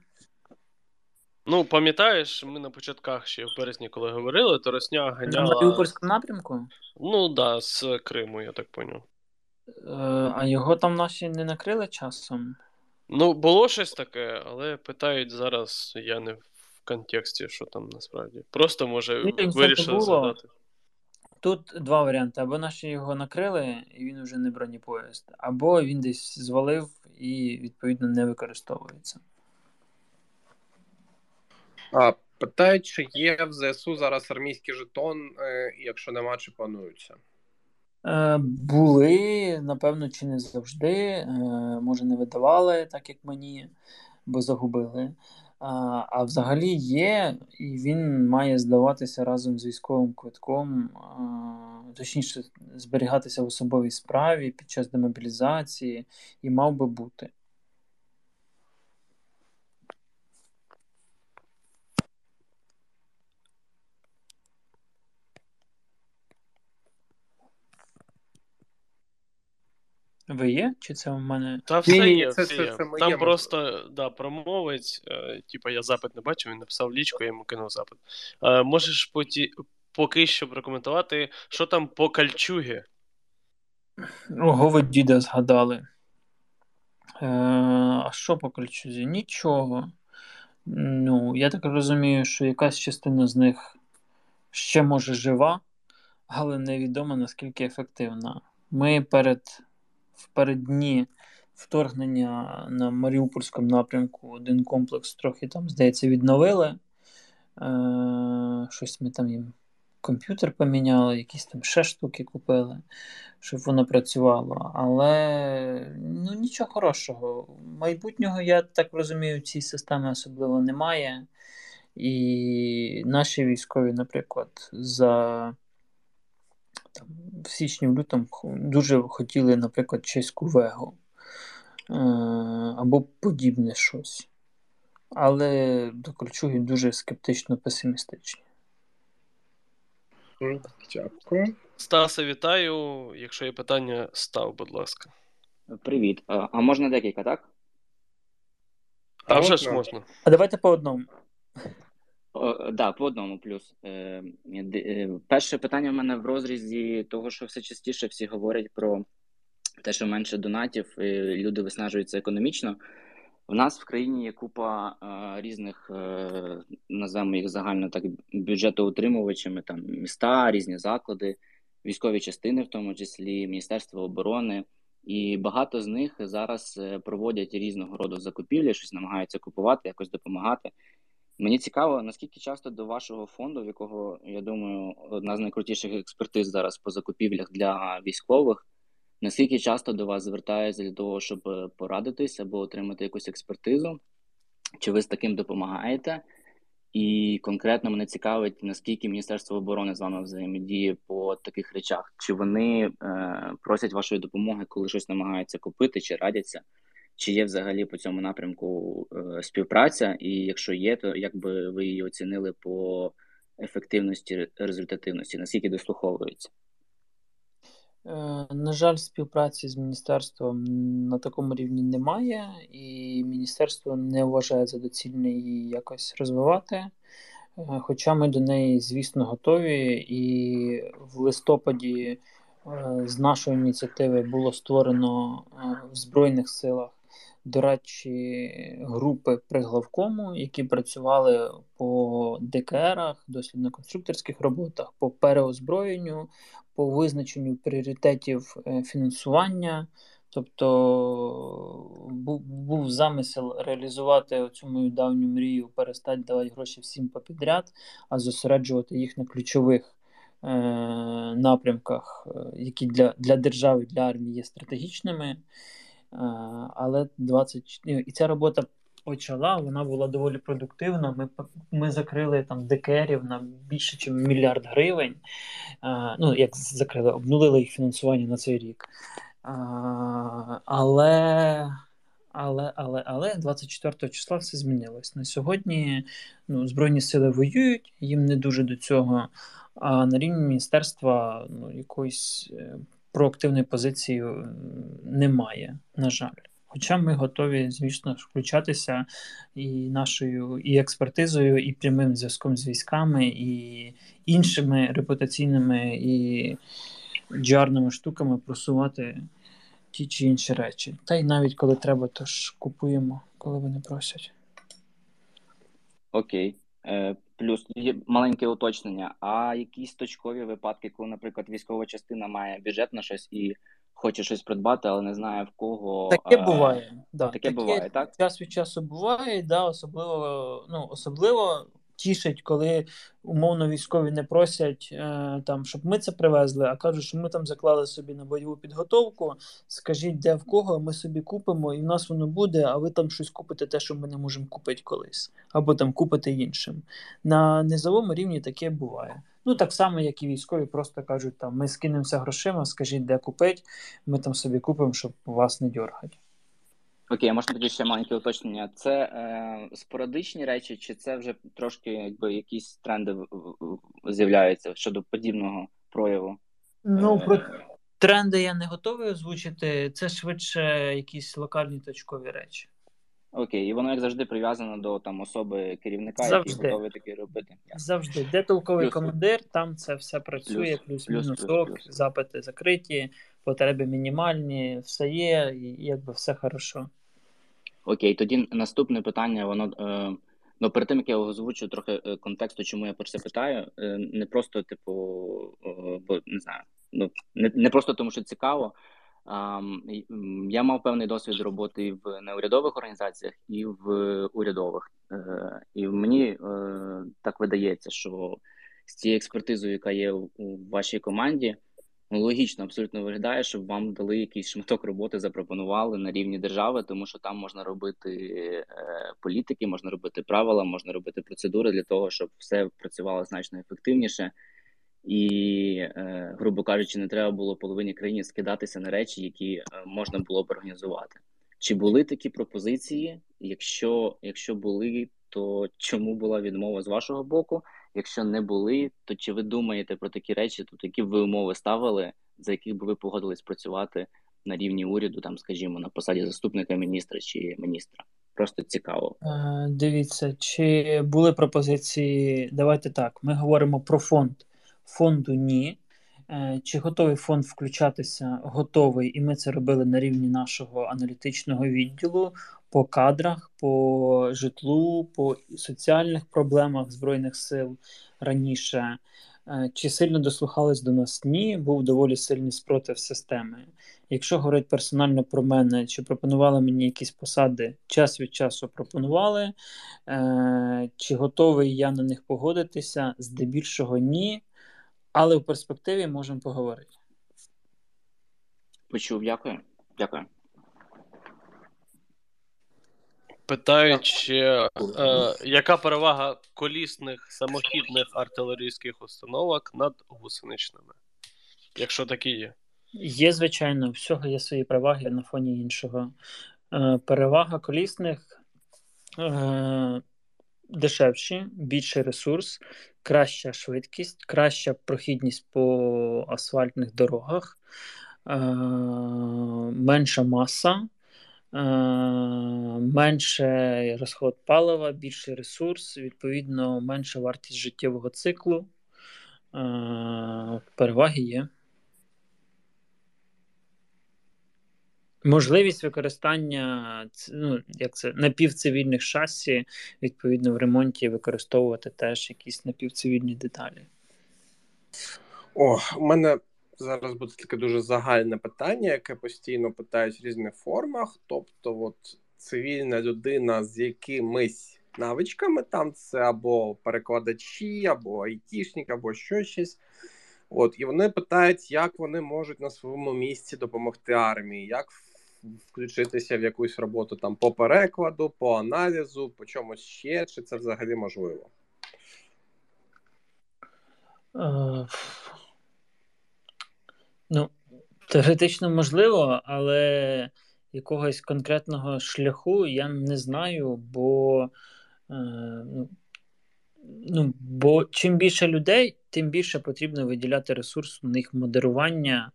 Ну, пам'ятаєш, ми на початках ще в березні, коли говорили, то Росня На ганяла. Маріупольському напрямку. Ну так, да, з Криму, я так поняв. Е, А його там наші не накрили часом. Ну, було щось таке, але питають зараз, я не в контексті, що там насправді. Просто, може, це вирішили було? згадати. Тут два варіанти: або наші його накрили, і він вже не бронепоїзд, або він десь звалив і, відповідно, не використовується. А, питають, чи є в ЗСУ зараз армійський жетон, е, якщо нема, чи плануються? Е, були, напевно, чи не завжди. Е, може, не видавали, так як мені, бо загубили. А, взагалі є, і він має здаватися разом з військовим квитком, точніше, зберігатися в особовій справі під час демобілізації, і мав би бути. Ви є? Чи це у мене? Та все Ні-ні, є, це- все це- є. це моє, Там просто да, промовець, е, типа я запит не бачив, він написав лічку, я йому кинув запит. Е, можеш поті... поки що прокоментувати, що там по кальчугі? Ого, ви діда згадали. Е, а що по кольчузі? Нічого. Ну, я так розумію, що якась частина з них ще може жива, але невідомо наскільки ефективна. Ми перед в переддні вторгнення на Маріупольському напрямку один комплекс трохи там, здається, відновили. Е, щось ми там їм комп'ютер поміняли, якісь там ще штуки купили, щоб воно працювало. Але ну, нічого хорошого. Майбутнього, я так розумію, цій системи особливо немає. І наші військові, наприклад, за там, в січні в лютому дуже хотіли, наприклад, чеську вегу е, або подібне щось. Але до кольчуги дуже скептично песимістичні. Дякую. Стаса, вітаю. Якщо є питання, став, будь ласка. Привіт. А а можна декілька, так? А А вже ж можна. А давайте по одному. О, да, по одному плюс. Е, е, перше питання в мене в розрізі того, що все частіше всі говорять про те, що менше донатів, і люди виснажуються економічно. В нас в країні є купа е, різних, називаємо їх загально так, бюджетоутримувачами, там міста, різні заклади, військові частини, в тому числі Міністерство оборони. І багато з них зараз проводять різного роду закупівлі, щось намагаються купувати, якось допомагати. Мені цікаво, наскільки часто до вашого фонду, в якого я думаю, одна з найкрутіших експертиз зараз по закупівлях для військових, наскільки часто до вас звертаються для того, щоб е, порадитись або отримати якусь експертизу? Чи ви з таким допомагаєте? І конкретно мене цікавить, наскільки Міністерство оборони з вами взаємодіє по таких речах? Чи вони е, просять вашої допомоги, коли щось намагаються купити, чи радяться? Чи є взагалі по цьому напрямку е, співпраця? І якщо є, то як би ви її оцінили по ефективності, результативності? Наскільки дослуховується? На жаль, співпраці з міністерством на такому рівні немає, і міністерство не вважає за доцільне її якось розвивати. Хоча ми до неї, звісно, готові, і в листопаді з нашої ініціативи було створено в Збройних силах дорадчі групи при главкому, які працювали по ДКРах, дослідно-конструкторських роботах, по переозброєнню, по визначенню пріоритетів е, фінансування. Тобто був, був замисел реалізувати цю мою давню мрію, перестати давати гроші всім попідряд, а зосереджувати їх на ключових е, напрямках, е, які для для держави, для армії є стратегічними. Але 20... і ця робота почала, вона була доволі продуктивна. Ми ми закрили там декерів на більше, ніж мільярд гривень. Ну, як закрили, обнулили їх фінансування на цей рік. Але. Але але, але 24 числа все змінилось. На сьогодні ну, Збройні сили воюють, їм не дуже до цього. А на рівні міністерства ну, якоїсь е, проактивної позиції немає, на жаль. Хоча ми готові, звісно, включатися і нашою і експертизою, і прямим зв'язком з військами, і іншими репутаційними і джарними штуками просувати ті чи інші речі. Та й навіть коли треба, то ж купуємо, коли вони просять. Окей. Е, Плюс є маленьке уточнення. А якісь точкові випадки, коли, наприклад, військова частина має бюджет на щось і хоче щось придбати, але не знає в кого. Таке а... буває. Да. Таке, таке буває, так? Час від часу буває, да, особливо, ну, особливо тішить, коли умовно військові не просять е, там, щоб ми це привезли, а кажуть, що ми там заклали собі на бойову підготовку. Скажіть, де в кого ми собі купимо, і в нас воно буде, а ви там щось купите, те, що ми не можемо купити колись, або там купите іншим. На низовому рівні таке буває. Ну, так само, як і військові, просто кажуть, там ми скинемося грошима, скажіть, де купити, ми там собі купимо, щоб вас не дергати. Окей, можна тоді ще маленьке уточнення. Це е, спорадичні речі, чи це вже трошки якби якісь тренди з'являються щодо подібного прояву? Ну, е, про тренди я не готовий озвучити. Це швидше якісь локальні точкові речі. Окей, і воно як завжди прив'язано до там особи керівника, завжди. який готовий таке робити. Завжди. Де толковий плюс, командир, там це все працює, плюс-мінус плюс, плюс, запити закриті, потреби мінімальні, все є, і якби все хорошо. Окей, тоді наступне питання, воно е, ну перед тим як я озвучу трохи е, контексту, чому я про це питаю. Е, не просто, типу, бо не знаю, ну не, не просто тому, що цікаво. Я мав певний досвід роботи в неурядових організаціях, і в урядових. І мені так видається, що з цією експертизою, яка є у вашій команді. Логічно, абсолютно виглядає, щоб вам дали якийсь шматок роботи, запропонували на рівні держави, тому що там можна робити е, політики, можна робити правила, можна робити процедури для того, щоб все працювало значно ефективніше. І, е, грубо кажучи, не треба було половині країни скидатися на речі, які е, можна було б організувати. Чи були такі пропозиції? Якщо, Якщо були, то чому була відмова з вашого боку? Якщо не були, то чи ви думаєте про такі речі, тобто які б ви умови ставили, за яких би ви погодились працювати на рівні уряду, там, скажімо, на посаді заступника міністра чи міністра? Просто цікаво. Е, Дивіться, чи були пропозиції? Давайте так. Ми говоримо про фонд. Фонду ні. Е, чи готовий фонд включатися? Готовий, і ми це робили на рівні нашого аналітичного відділу по кадрах, по житлу, по соціальних проблемах Збройних сил раніше. Е, чи сильно дослухались до нас? Ні, був доволі сильний спротив системи. Якщо говорити персонально про мене, чи пропонували мені якісь посади, час від часу пропонували, е, чи готовий я на них погодитися? Здебільшого ні, але в перспективі можемо поговорити. Почув, дякую. Дякую. Питають, е, яка перевага колісних самохідних артилерійських установок над гусеничними? Якщо такі є? Є, звичайно, всього є свої переваги на фоні іншого. Е, перевага колісних. Е, дешевші, більший ресурс, краща швидкість, краща прохідність по асфальтних дорогах, е, менша маса, менше розход палива, більший ресурс, відповідно, менша вартість життєвого циклу. Е, переваги є. Можливість використання ну, як це, напівцивільних шасі, відповідно, в ремонті використовувати теж якісь напівцивільні деталі. О, у мене зараз буде таке дуже загальне питання, яке постійно питають в різних формах. Тобто, от цивільна людина з якимись навичками, там це або перекладачі, або айтішник, або щось. От, і вони питають, як вони можуть на своєму місці допомогти армії, як включитися в якусь роботу там по перекладу, по аналізу, по чомусь ще, чи це взагалі можливо? Ну, теоретично можливо, але якогось конкретного шляху я не знаю, бо uh, ну, бо чим більше людей, тим більше потрібно виділяти ресурс на їх модерування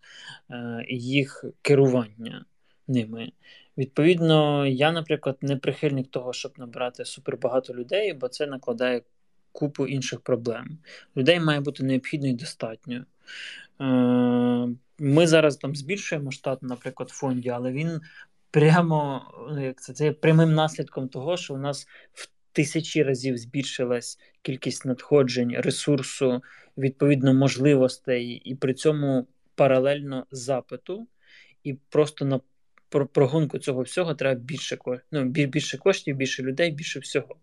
е, їх керування ними. Відповідно, я, наприклад, не прихильник того, щоб набрати супербагато людей, бо це накладає купу інших проблем. Людей має бути необхідно і достатньо. Ми зараз там збільшуємо штат, наприклад, в фонді, але він прямо як це, це є прямим наслідком того, що у нас в тисячі разів збільшилась кількість надходжень, ресурсу, відповідно можливостей, і при цьому паралельно запиту, і просто на прогонку цього всього треба більше ну, більше коштів, більше людей, більше всього.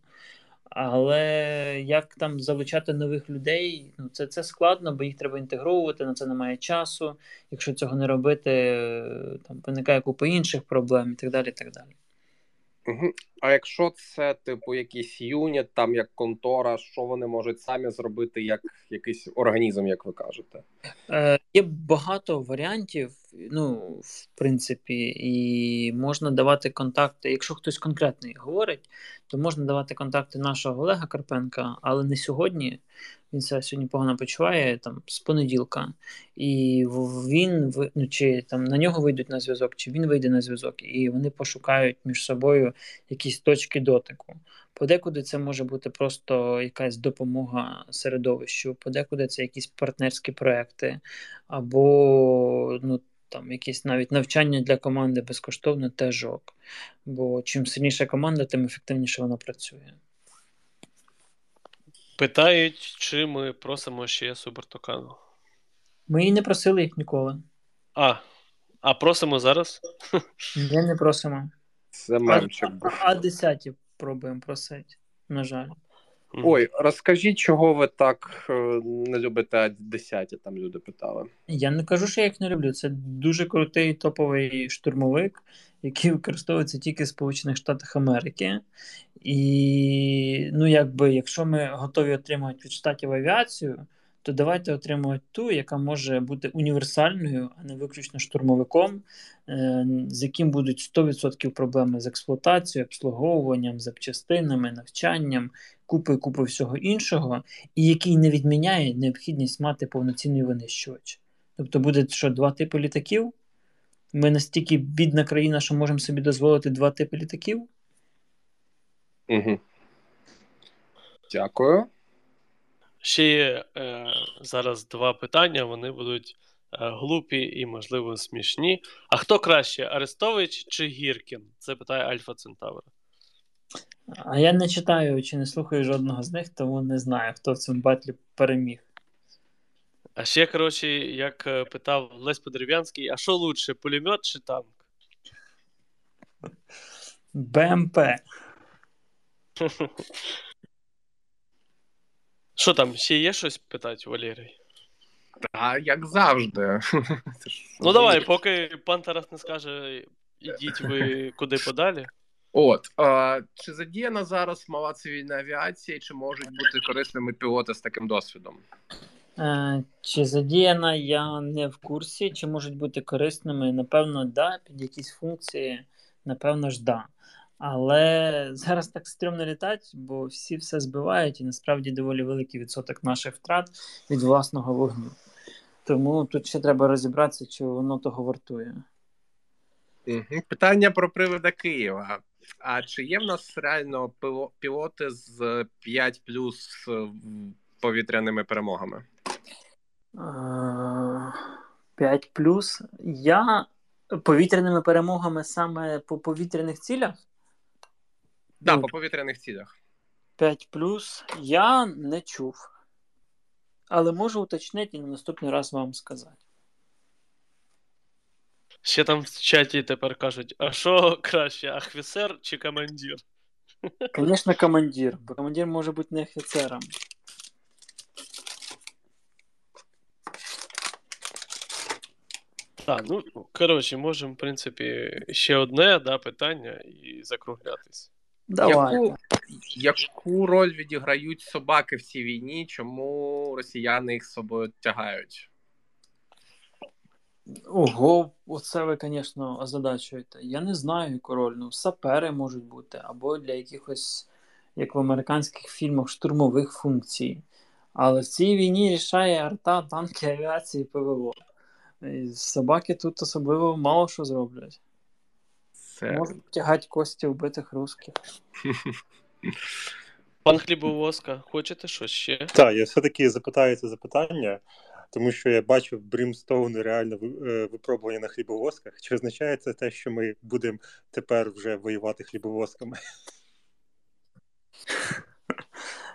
Але як там залучати нових людей, ну це це складно, бо їх треба інтегровувати, на це немає часу. Якщо цього не робити, там виникає купа інших проблем і так далі. І так далі. Угу. А якщо це, типу, якийсь юніт, там як контора, що вони можуть самі зробити, як якийсь організм, як ви кажете? Е, Є багато варіантів, ну, в принципі, і можна давати контакти. Якщо хтось конкретний говорить, то можна давати контакти нашого Олега Карпенка, але не сьогодні. Він себе сьогодні погано почуває там з понеділка, і він ну, чи там на нього вийдуть на зв'язок, чи він вийде на зв'язок, і вони пошукають між собою якісь точки дотику. Подекуди це може бути просто якась допомога середовищу, подекуди це якісь партнерські проекти, або ну. Там якісь навіть навчання для команди безкоштовно теж ок. Бо чим сильніша команда, тим ефективніше вона працює. Питають, чи ми просимо ще Субертокану. Ми її не просили їх ніколи. А, а просимо зараз? Ні, не просимо. Це мемчик. А, а 10 пробуємо просити, на жаль. Ой, розкажіть, чого ви так е, не любите 10 там люди питали. Я не кажу, що я їх не люблю. Це дуже крутий топовий штурмовик, який використовується тільки в Сполучених Штатах Америки. І ну, якби, якщо ми готові отримувати від штатів авіацію, то давайте отримувати ту, яка може бути універсальною, а не виключно штурмовиком, е, з яким будуть 100% проблеми з експлуатацією, обслуговуванням, запчастинами, навчанням, купою купи всього іншого, і який не відміняє необхідність мати повноцінний винищувач. Тобто буде що два типи літаків. Ми настільки бідна країна, що можемо собі дозволити два типи літаків. Угу. Дякую. Ще є е, зараз два питання. Вони будуть е, глупі і, можливо, смішні. А хто краще, Арестович чи Гіркін? Це питає Альфа Центавра. А я не читаю чи не слухаю жодного з них, тому не знаю, хто в цьому батлі переміг. А ще, коротше, як е, питав Лесь Подерев'янський, а що лучше, пулемет чи танк? БМП. Що там, ще є щось питати, Валерій? Та як завжди. Ну давай, поки пан Тарас не скаже, ідіть ви куди подалі. От а, чи задіяна зараз мала цивільна авіація, чи можуть бути корисними пілоти з таким досвідом? Е, Чи задіяна я не в курсі, чи можуть бути корисними? Напевно, да, під якісь функції, напевно ж, да. Але зараз так стрьомно літати, бо всі все збивають, і насправді доволі великий відсоток наших втрат від власного вогню. Тому тут ще треба розібратися, чи воно того вартує. Питання про привода Києва. А чи є в нас реально пілоти з 5 плюс повітряними перемогами? 5 плюс. Я повітряними перемогами саме по повітряних цілях? Так, да, ну, по повітряних цілях. 5 плюс я не чув. Але можу уточнити і на наступний раз вам сказати. Ще там в чаті тепер кажуть: а що краще, ахвісер чи командир? Звісно, командир, бо командир може бути не офіцером. Так, ну коротше, можемо, в принципі, ще одне да, питання і закруглятись. Давай. Яку, яку роль відіграють собаки в цій війні? Чому росіяни їх з собою тягають? Ого, оце ви, звісно, озадачуєте. Я не знаю, яку роль. Ну, сапери можуть бути, або для якихось, як в американських фільмах, штурмових функцій. Але в цій війні рішає арта, танки, авіації, ПВО. І собаки тут особливо мало що зроблять. Це... Можуть тягати кості вбитих русських. Пан Хлібовоска, хочете щось ще? Так, я все-таки запитаю це запитання, тому що я бачив Брімстоун реально е, випробування на хлібовозках. Чи означає це те, що ми будемо тепер вже воювати хлібовозками?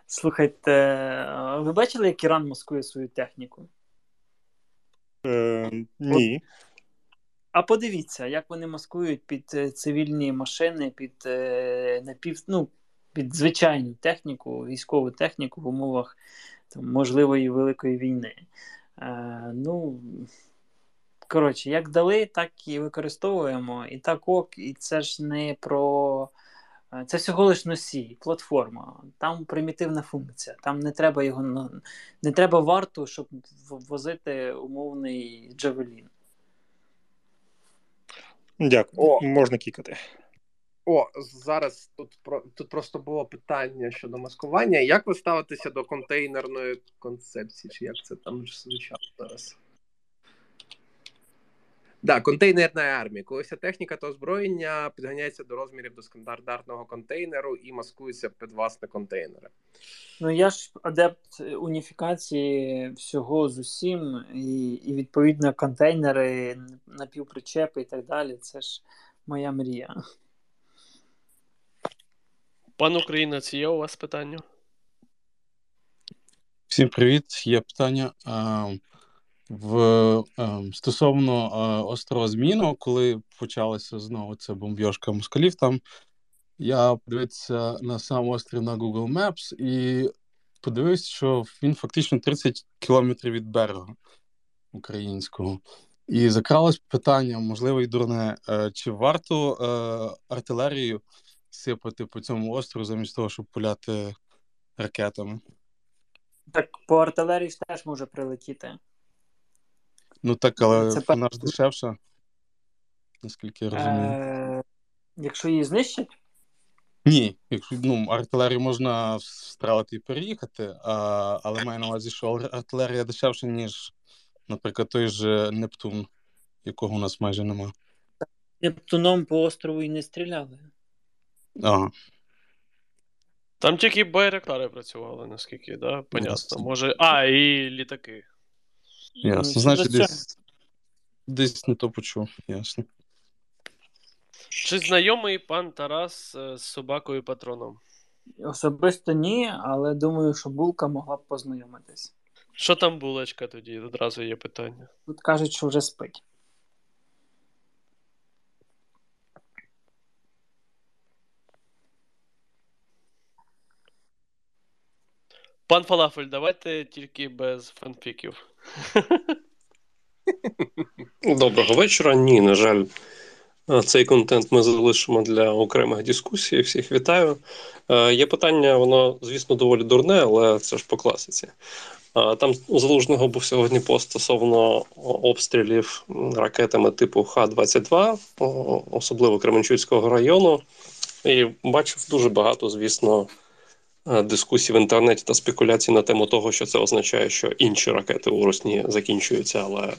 Слухайте, ви бачили, як Іран маскує свою техніку? Е, Ні. А подивіться, як вони маскують під е, цивільні машини, під е, напів, ну, під звичайну техніку, військову техніку в умовах там, можливої великої війни. Е, Ну, коротше, як дали, так і використовуємо. І так ок, і це ж не про. Е, це всього лиш носій, платформа. Там примітивна функція. Там не треба його не треба варту, щоб возити умовний Джавелін. Дякую. О. Можна кікати. О, зараз тут про тут просто було питання щодо маскування. Як ви ставитеся до контейнерної концепції? Чи як це там звучало зараз? Да, контейнерна армія. Коли вся техніка та озброєння підганяється до розмірів до стандартного контейнеру і маскується під власне контейнери. Ну я ж адепт уніфікації всього з усім, і, і відповідно контейнери, напівпричепи і так далі. Це ж моя мрія. Пан Українець, є у вас питання? Всім привіт. Є питання. В е, стосовно острова Зміну, коли почалася знову ця бомбьошка москалів, там я подивився на сам острів на Google Maps і подивився, що він фактично 30 кілометрів від берега українського. І закралось питання, можливо, і дурне, е, чи варто е, артилерію сипати по цьому острову замість того, щоб пуляти ракетами? Так по артилерії ж теж може прилетіти. Ну так, але це вона ж дешевша, наскільки я розумію. Е, Якщо її знищать? Ні, якщо ну, артилерію можна встрелити і переїхати, а, але маю на увазі, що артилерія дешевша, ніж, наприклад, той же Нептун, якого у нас майже нема. Нептуном по острову і не стріляли. Ага. Там тільки байрактари працювали, наскільки, да? Понятно. Може. А, і літаки. Ясно. Значить, десь десь не то почув, ясно. Чи знайомий пан Тарас е, з собакою патроном? Особисто ні, але думаю, що булка могла б познайомитись. Що там булочка тоді? Одразу є питання. Тут кажуть, що вже спить. Пан Фалафель, давайте тільки без фанфіків. Доброго вечора. Ні, на жаль, цей контент ми залишимо для окремих дискусій. Всіх вітаю. Є питання, воно, звісно, доволі дурне, але це ж по класиці. Там у залужного був сьогодні пост стосовно обстрілів ракетами типу Х-22, особливо Кременчуцького району. І бачив дуже багато, звісно, е, дискусій в інтернеті та спекуляцій на тему того, що це означає, що інші ракети у Росні закінчуються, але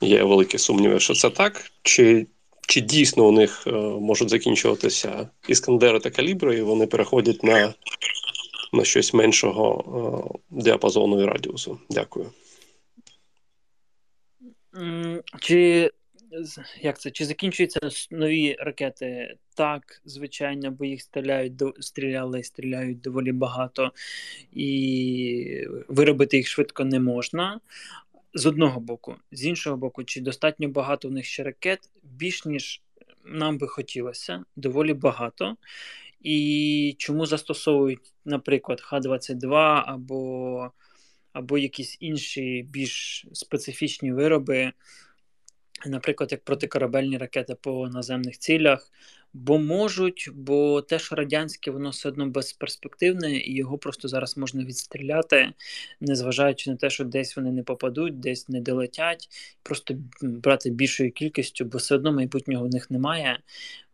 є великі сумніви, що це так. Чи чи дійсно у них е, можуть закінчуватися іскандери та калібри, і вони переходять на на щось меншого е, діапазону і радіусу? Дякую. Чи як це? Чи закінчуються нові ракети? Так, звичайно, бо їх стріляють до стріляли і стріляють доволі багато, і виробити їх швидко не можна. З одного боку, з іншого боку, чи достатньо багато в них ще ракет, більш ніж нам би хотілося, доволі багато. І чому застосовують, наприклад, Х-22 або або якісь інші більш специфічні вироби, наприклад, як протикорабельні ракети по наземних цілях, бо можуть, бо те, що радянське, воно все одно безперспективне, і його просто зараз можна відстріляти, незважаючи на те, що десь вони не попадуть, десь не долетять, просто брати більшою кількістю, бо все одно майбутнього в них немає,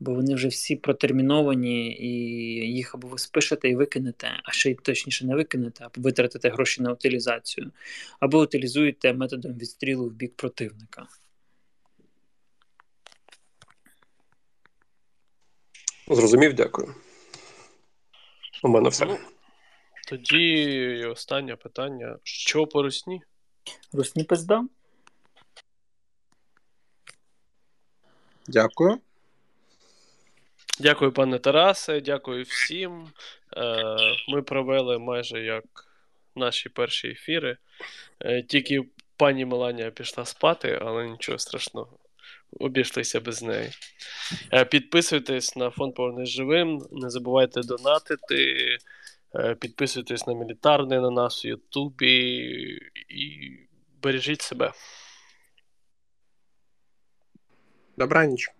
бо вони вже всі протерміновані, і їх або ви спишете і викинете, а ще й точніше не викинете, або витратите гроші на утилізацію, або утилізуєте методом відстрілу в бік противника. Зрозумів, дякую. У мене все. Ну, тоді останнє питання: що по русні? Русні пизда. Дякую. Дякую, пане Тарасе, дякую всім. Е, ми провели майже як наші перші ефіри. Е, тільки пані Меланія пішла спати, але нічого страшного обійшлися без неї. Е, підписуйтесь на фонд Повернись живим, не забувайте донатити, е, підписуйтесь на мілітарний на нас у Ютубі і бережіть себе. Добраніч.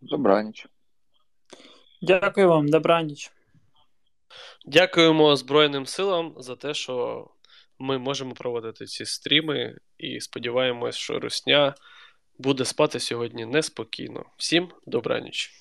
Добраніч. Дякую вам, добраніч. Дякуємо Збройним силам за те, що ми можемо проводити ці стріми, і сподіваємось, що Русня буде спати сьогодні неспокійно. Всім добраніч.